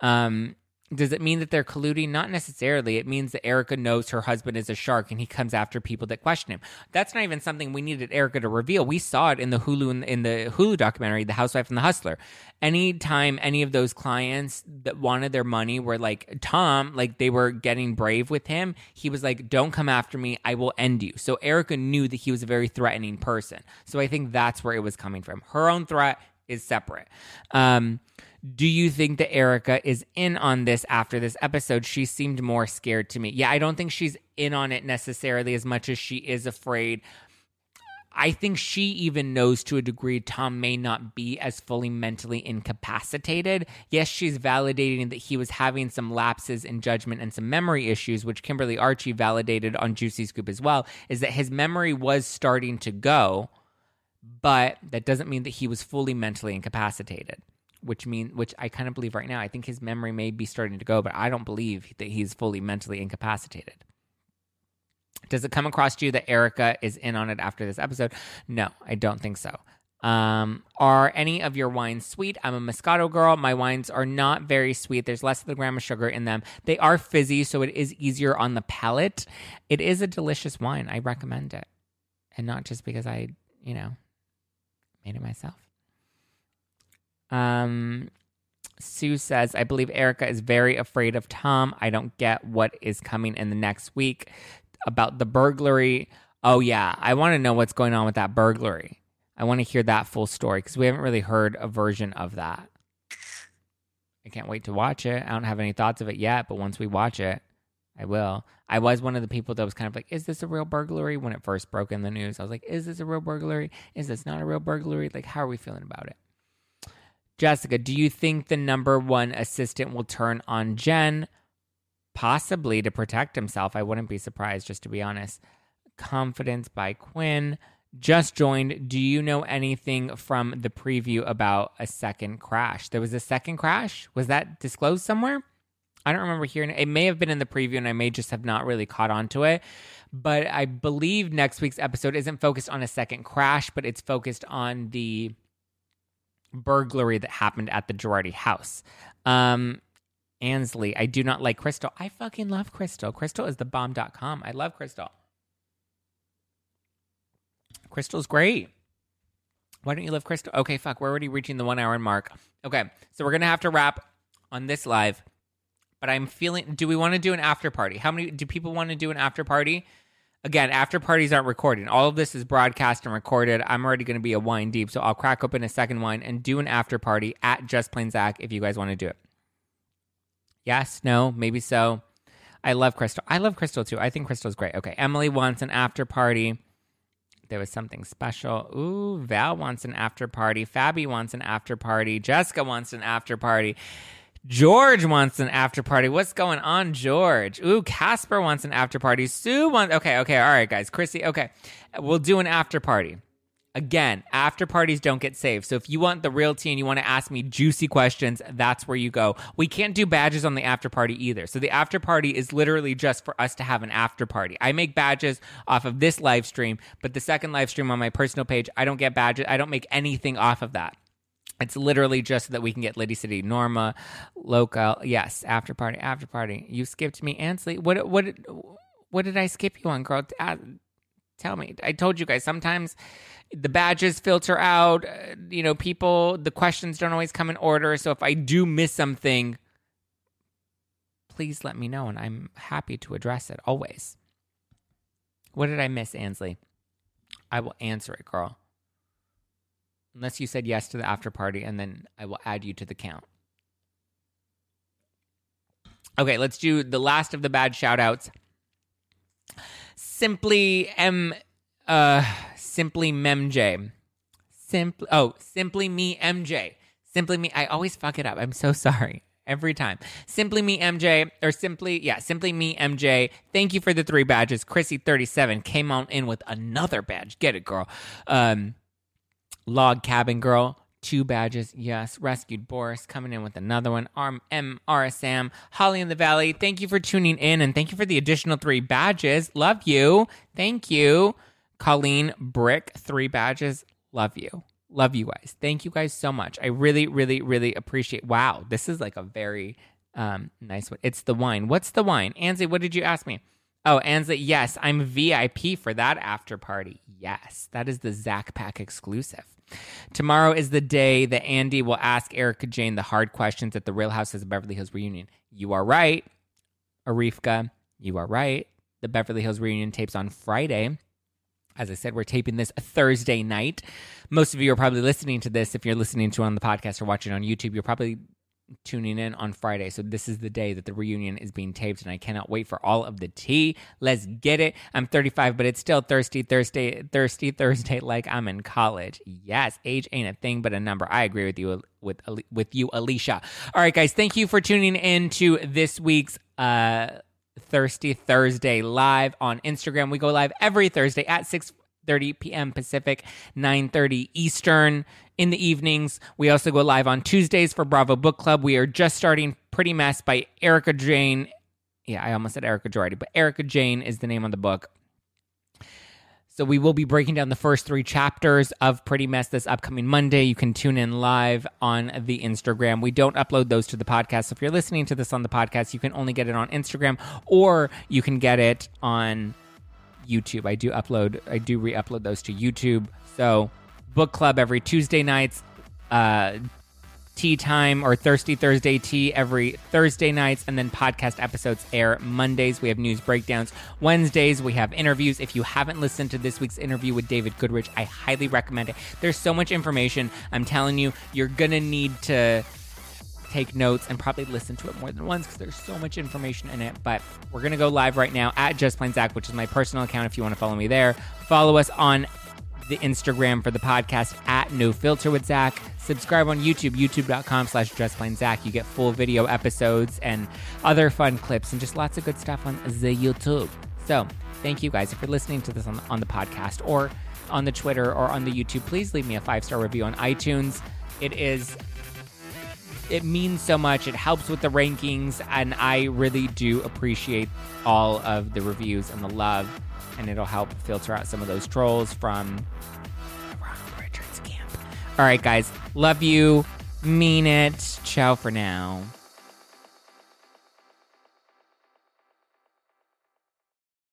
Um, does it mean that they're colluding? Not necessarily. It means that Erika knows her husband is a shark and he comes after people that question him. That's not even something we needed Erika to reveal. We saw it in the Hulu in the Hulu documentary, The Housewife and the Hustler. Anytime any of those clients that wanted their money were like Tom, like they were getting brave with him, he was like, "Don't come after me. I will end you." So Erika knew that he was a very threatening person. So I think that's where it was coming from. Her own threat is separate. Um, do you think that Erika is in on this after this episode? She seemed more scared to me. Yeah, I don't think she's in on it necessarily as much as she is afraid. I think she even knows to a degree Tom may not be as fully mentally incapacitated. Yes, she's validating that he was having some lapses in judgment and some memory issues, which Kimberly Archie validated on Juicy Scoop as well, is that his memory was starting to go, but that doesn't mean that he was fully mentally incapacitated which mean which I kind of believe right now. I think his memory may be starting to go, but I don't believe that he's fully mentally incapacitated. Does it come across to you that Erika is in on it after this episode? No, I don't think so. Um, are any of your wines sweet? I'm a Moscato girl. My wines are not very sweet. There's less than a gram of sugar in them. They are fizzy, so it is easier on the palate. It is a delicious wine. I recommend it. And not just because I, you know, made it myself. Um, Sue says, I believe Erika is very afraid of Tom. I don't get what is coming in the next week about the burglary. Oh, yeah. I want to know what's going on with that burglary. I want to hear that full story because we haven't really heard a version of that. I can't wait to watch it. I don't have any thoughts of it yet, but once we watch it, I will. I was one of the people that was kind of like, is this a real burglary? When it first broke in the news, I was like, is this a real burglary? Is this not a real burglary? Like, how are we feeling about it? Jessica, do you think the number one assistant will turn on Jen? Possibly to protect himself. I wouldn't be surprised, just to be honest. Confidence by Quinn. Just joined. Do you know anything from the preview about a second crash? There was a second crash? Was that disclosed somewhere? I don't remember hearing it. It may have been in the preview and I may just have not really caught on to it. But I believe next week's episode isn't focused on a second crash, but it's focused on the burglary that happened at the Girardi house. Um, Ansley, I do not like Crystal. I fucking love Crystal. Crystal is the bomb.com. I love Crystal. Crystal's great. Why don't you love Crystal? Okay, fuck. We're already reaching the one hour mark. Okay, so we're gonna have to wrap on this live. But I'm feeling. Do we want to do an after party? How many do people want to do an after party? Again, after parties aren't recorded. All of this is broadcast and recorded. I'm already going to be a wine deep, so I'll crack open a second wine and do an after party at Just Plain Zack if you guys want to do it. Yes, no, maybe so. I love Crystal. I love Crystal too. I think Crystal's great. Okay, Emily wants an after party. There was something special. Ooh, Val wants an after party. Fabi wants an after party. Jessica wants an after party. George wants an after party. What's going on, George? Ooh, Casper wants an after party. Sue wants. Okay, okay, all right, guys. Chrissy, okay, we'll do an after party. Again, after parties don't get saved. So if you want the real tea and you want to ask me juicy questions, that's where you go. We can't do badges on the after party either. So the after party is literally just for us to have an after party. I make badges off of this live stream, but the second live stream on my personal page, I don't get badges. I don't make anything off of that. It's literally just so that we can get Liddy City, Norma, local. Yes, after party, after party. You skipped me, Ansley. What what what did I skip you on, girl? Uh, tell me. I told you guys sometimes the badges filter out. Uh, you know, people the questions don't always come in order. So if I do miss something, please let me know, and I'm happy to address it always. What did I miss, Ansley? I will answer it, girl. Unless you said yes to the after party, and then I will add you to the count. Okay, let's do the last of the bad shout outs. Simply M uh simply MemJ. Simply oh, simply me MJ. Simply me I always fuck it up. I'm so sorry. Every time. Simply me MJ or simply yeah, simply me MJ. Thank you for the three badges. Chrissy 37 came on in with another badge. Get it, girl. Um Log Cabin Girl, two badges. Yes, rescued Boris coming in with another one. Arm M RSM, Holly in the Valley. Thank you for tuning in and thank you for the additional three badges. Love you. Thank you. Colleen Brick, three badges. Love you. Love you guys. Thank you guys so much. I really, really, really appreciate. Wow, this is like a very um, nice one. It's the wine. What's the wine? Ansley, what did you ask me? Oh, Ansley, yes, I'm VIP for that after party. Yes, that is the Zack Pack exclusive. Tomorrow is the day that Andy will ask Erika Jayne the hard questions at the Real Houses of Beverly Hills reunion. You are right, Arifka. You are right. The Beverly Hills reunion tapes on Friday. As I said, we're taping this Thursday night. Most of you are probably listening to this. If you're listening to it on the podcast or watching on YouTube, you're probably tuning in on Friday. So this is the day that the reunion is being taped, and I cannot wait for all of the tea. Let's get it. I'm 35, but it's still thirsty Thursday, thirsty Thursday, [laughs] like I'm in college. Yes, age ain't a thing, but a number. I agree with you with with you, Alicia. All right, guys, thank you for tuning in to this week's uh Thirsty Thursday live on Instagram. We go live every Thursday at 6 30 p.m. Pacific, 9:30 Eastern in the evenings. We also go live on Tuesdays for Bravo Book Club. We are just starting Pretty Mess by Erika Jayne. Yeah, I almost said Erika Jordy, but Erika Jayne is the name of the book. So we will be breaking down the first three chapters of Pretty Mess this upcoming Monday. You can tune in live on the Instagram. We don't upload those to the podcast. So if you're listening to this on the podcast, you can only get it on Instagram or you can get it on YouTube. I do upload, I do re-upload those to YouTube. So book club every Tuesday nights, uh, tea time or thirsty Thursday tea every Thursday nights, and then podcast episodes air Mondays. We have news breakdowns. Wednesdays we have interviews. If you haven't listened to this week's interview with David Goodrich, I highly recommend it. There's so much information. I'm telling you, you're gonna need to take notes and probably listen to it more than once because there's so much information in it. But we're gonna go live right now at Just Plain Zack, which is my personal account. If you want to follow me there, follow us on the Instagram for the podcast at No Filter with Zack. Subscribe on YouTube, youtube.com slash Just Plain Zack. You get full video episodes and other fun clips and just lots of good stuff on the YouTube. So thank you guys. If you're listening to this on, on the podcast or on the Twitter or on the YouTube, please leave me a five star review on iTunes. It is it means so much. It helps with the rankings, and I really do appreciate all of the reviews and the love. And it'll help filter out some of those trolls from Ronald Richards camp. All right, guys, love you, mean it. Ciao for now.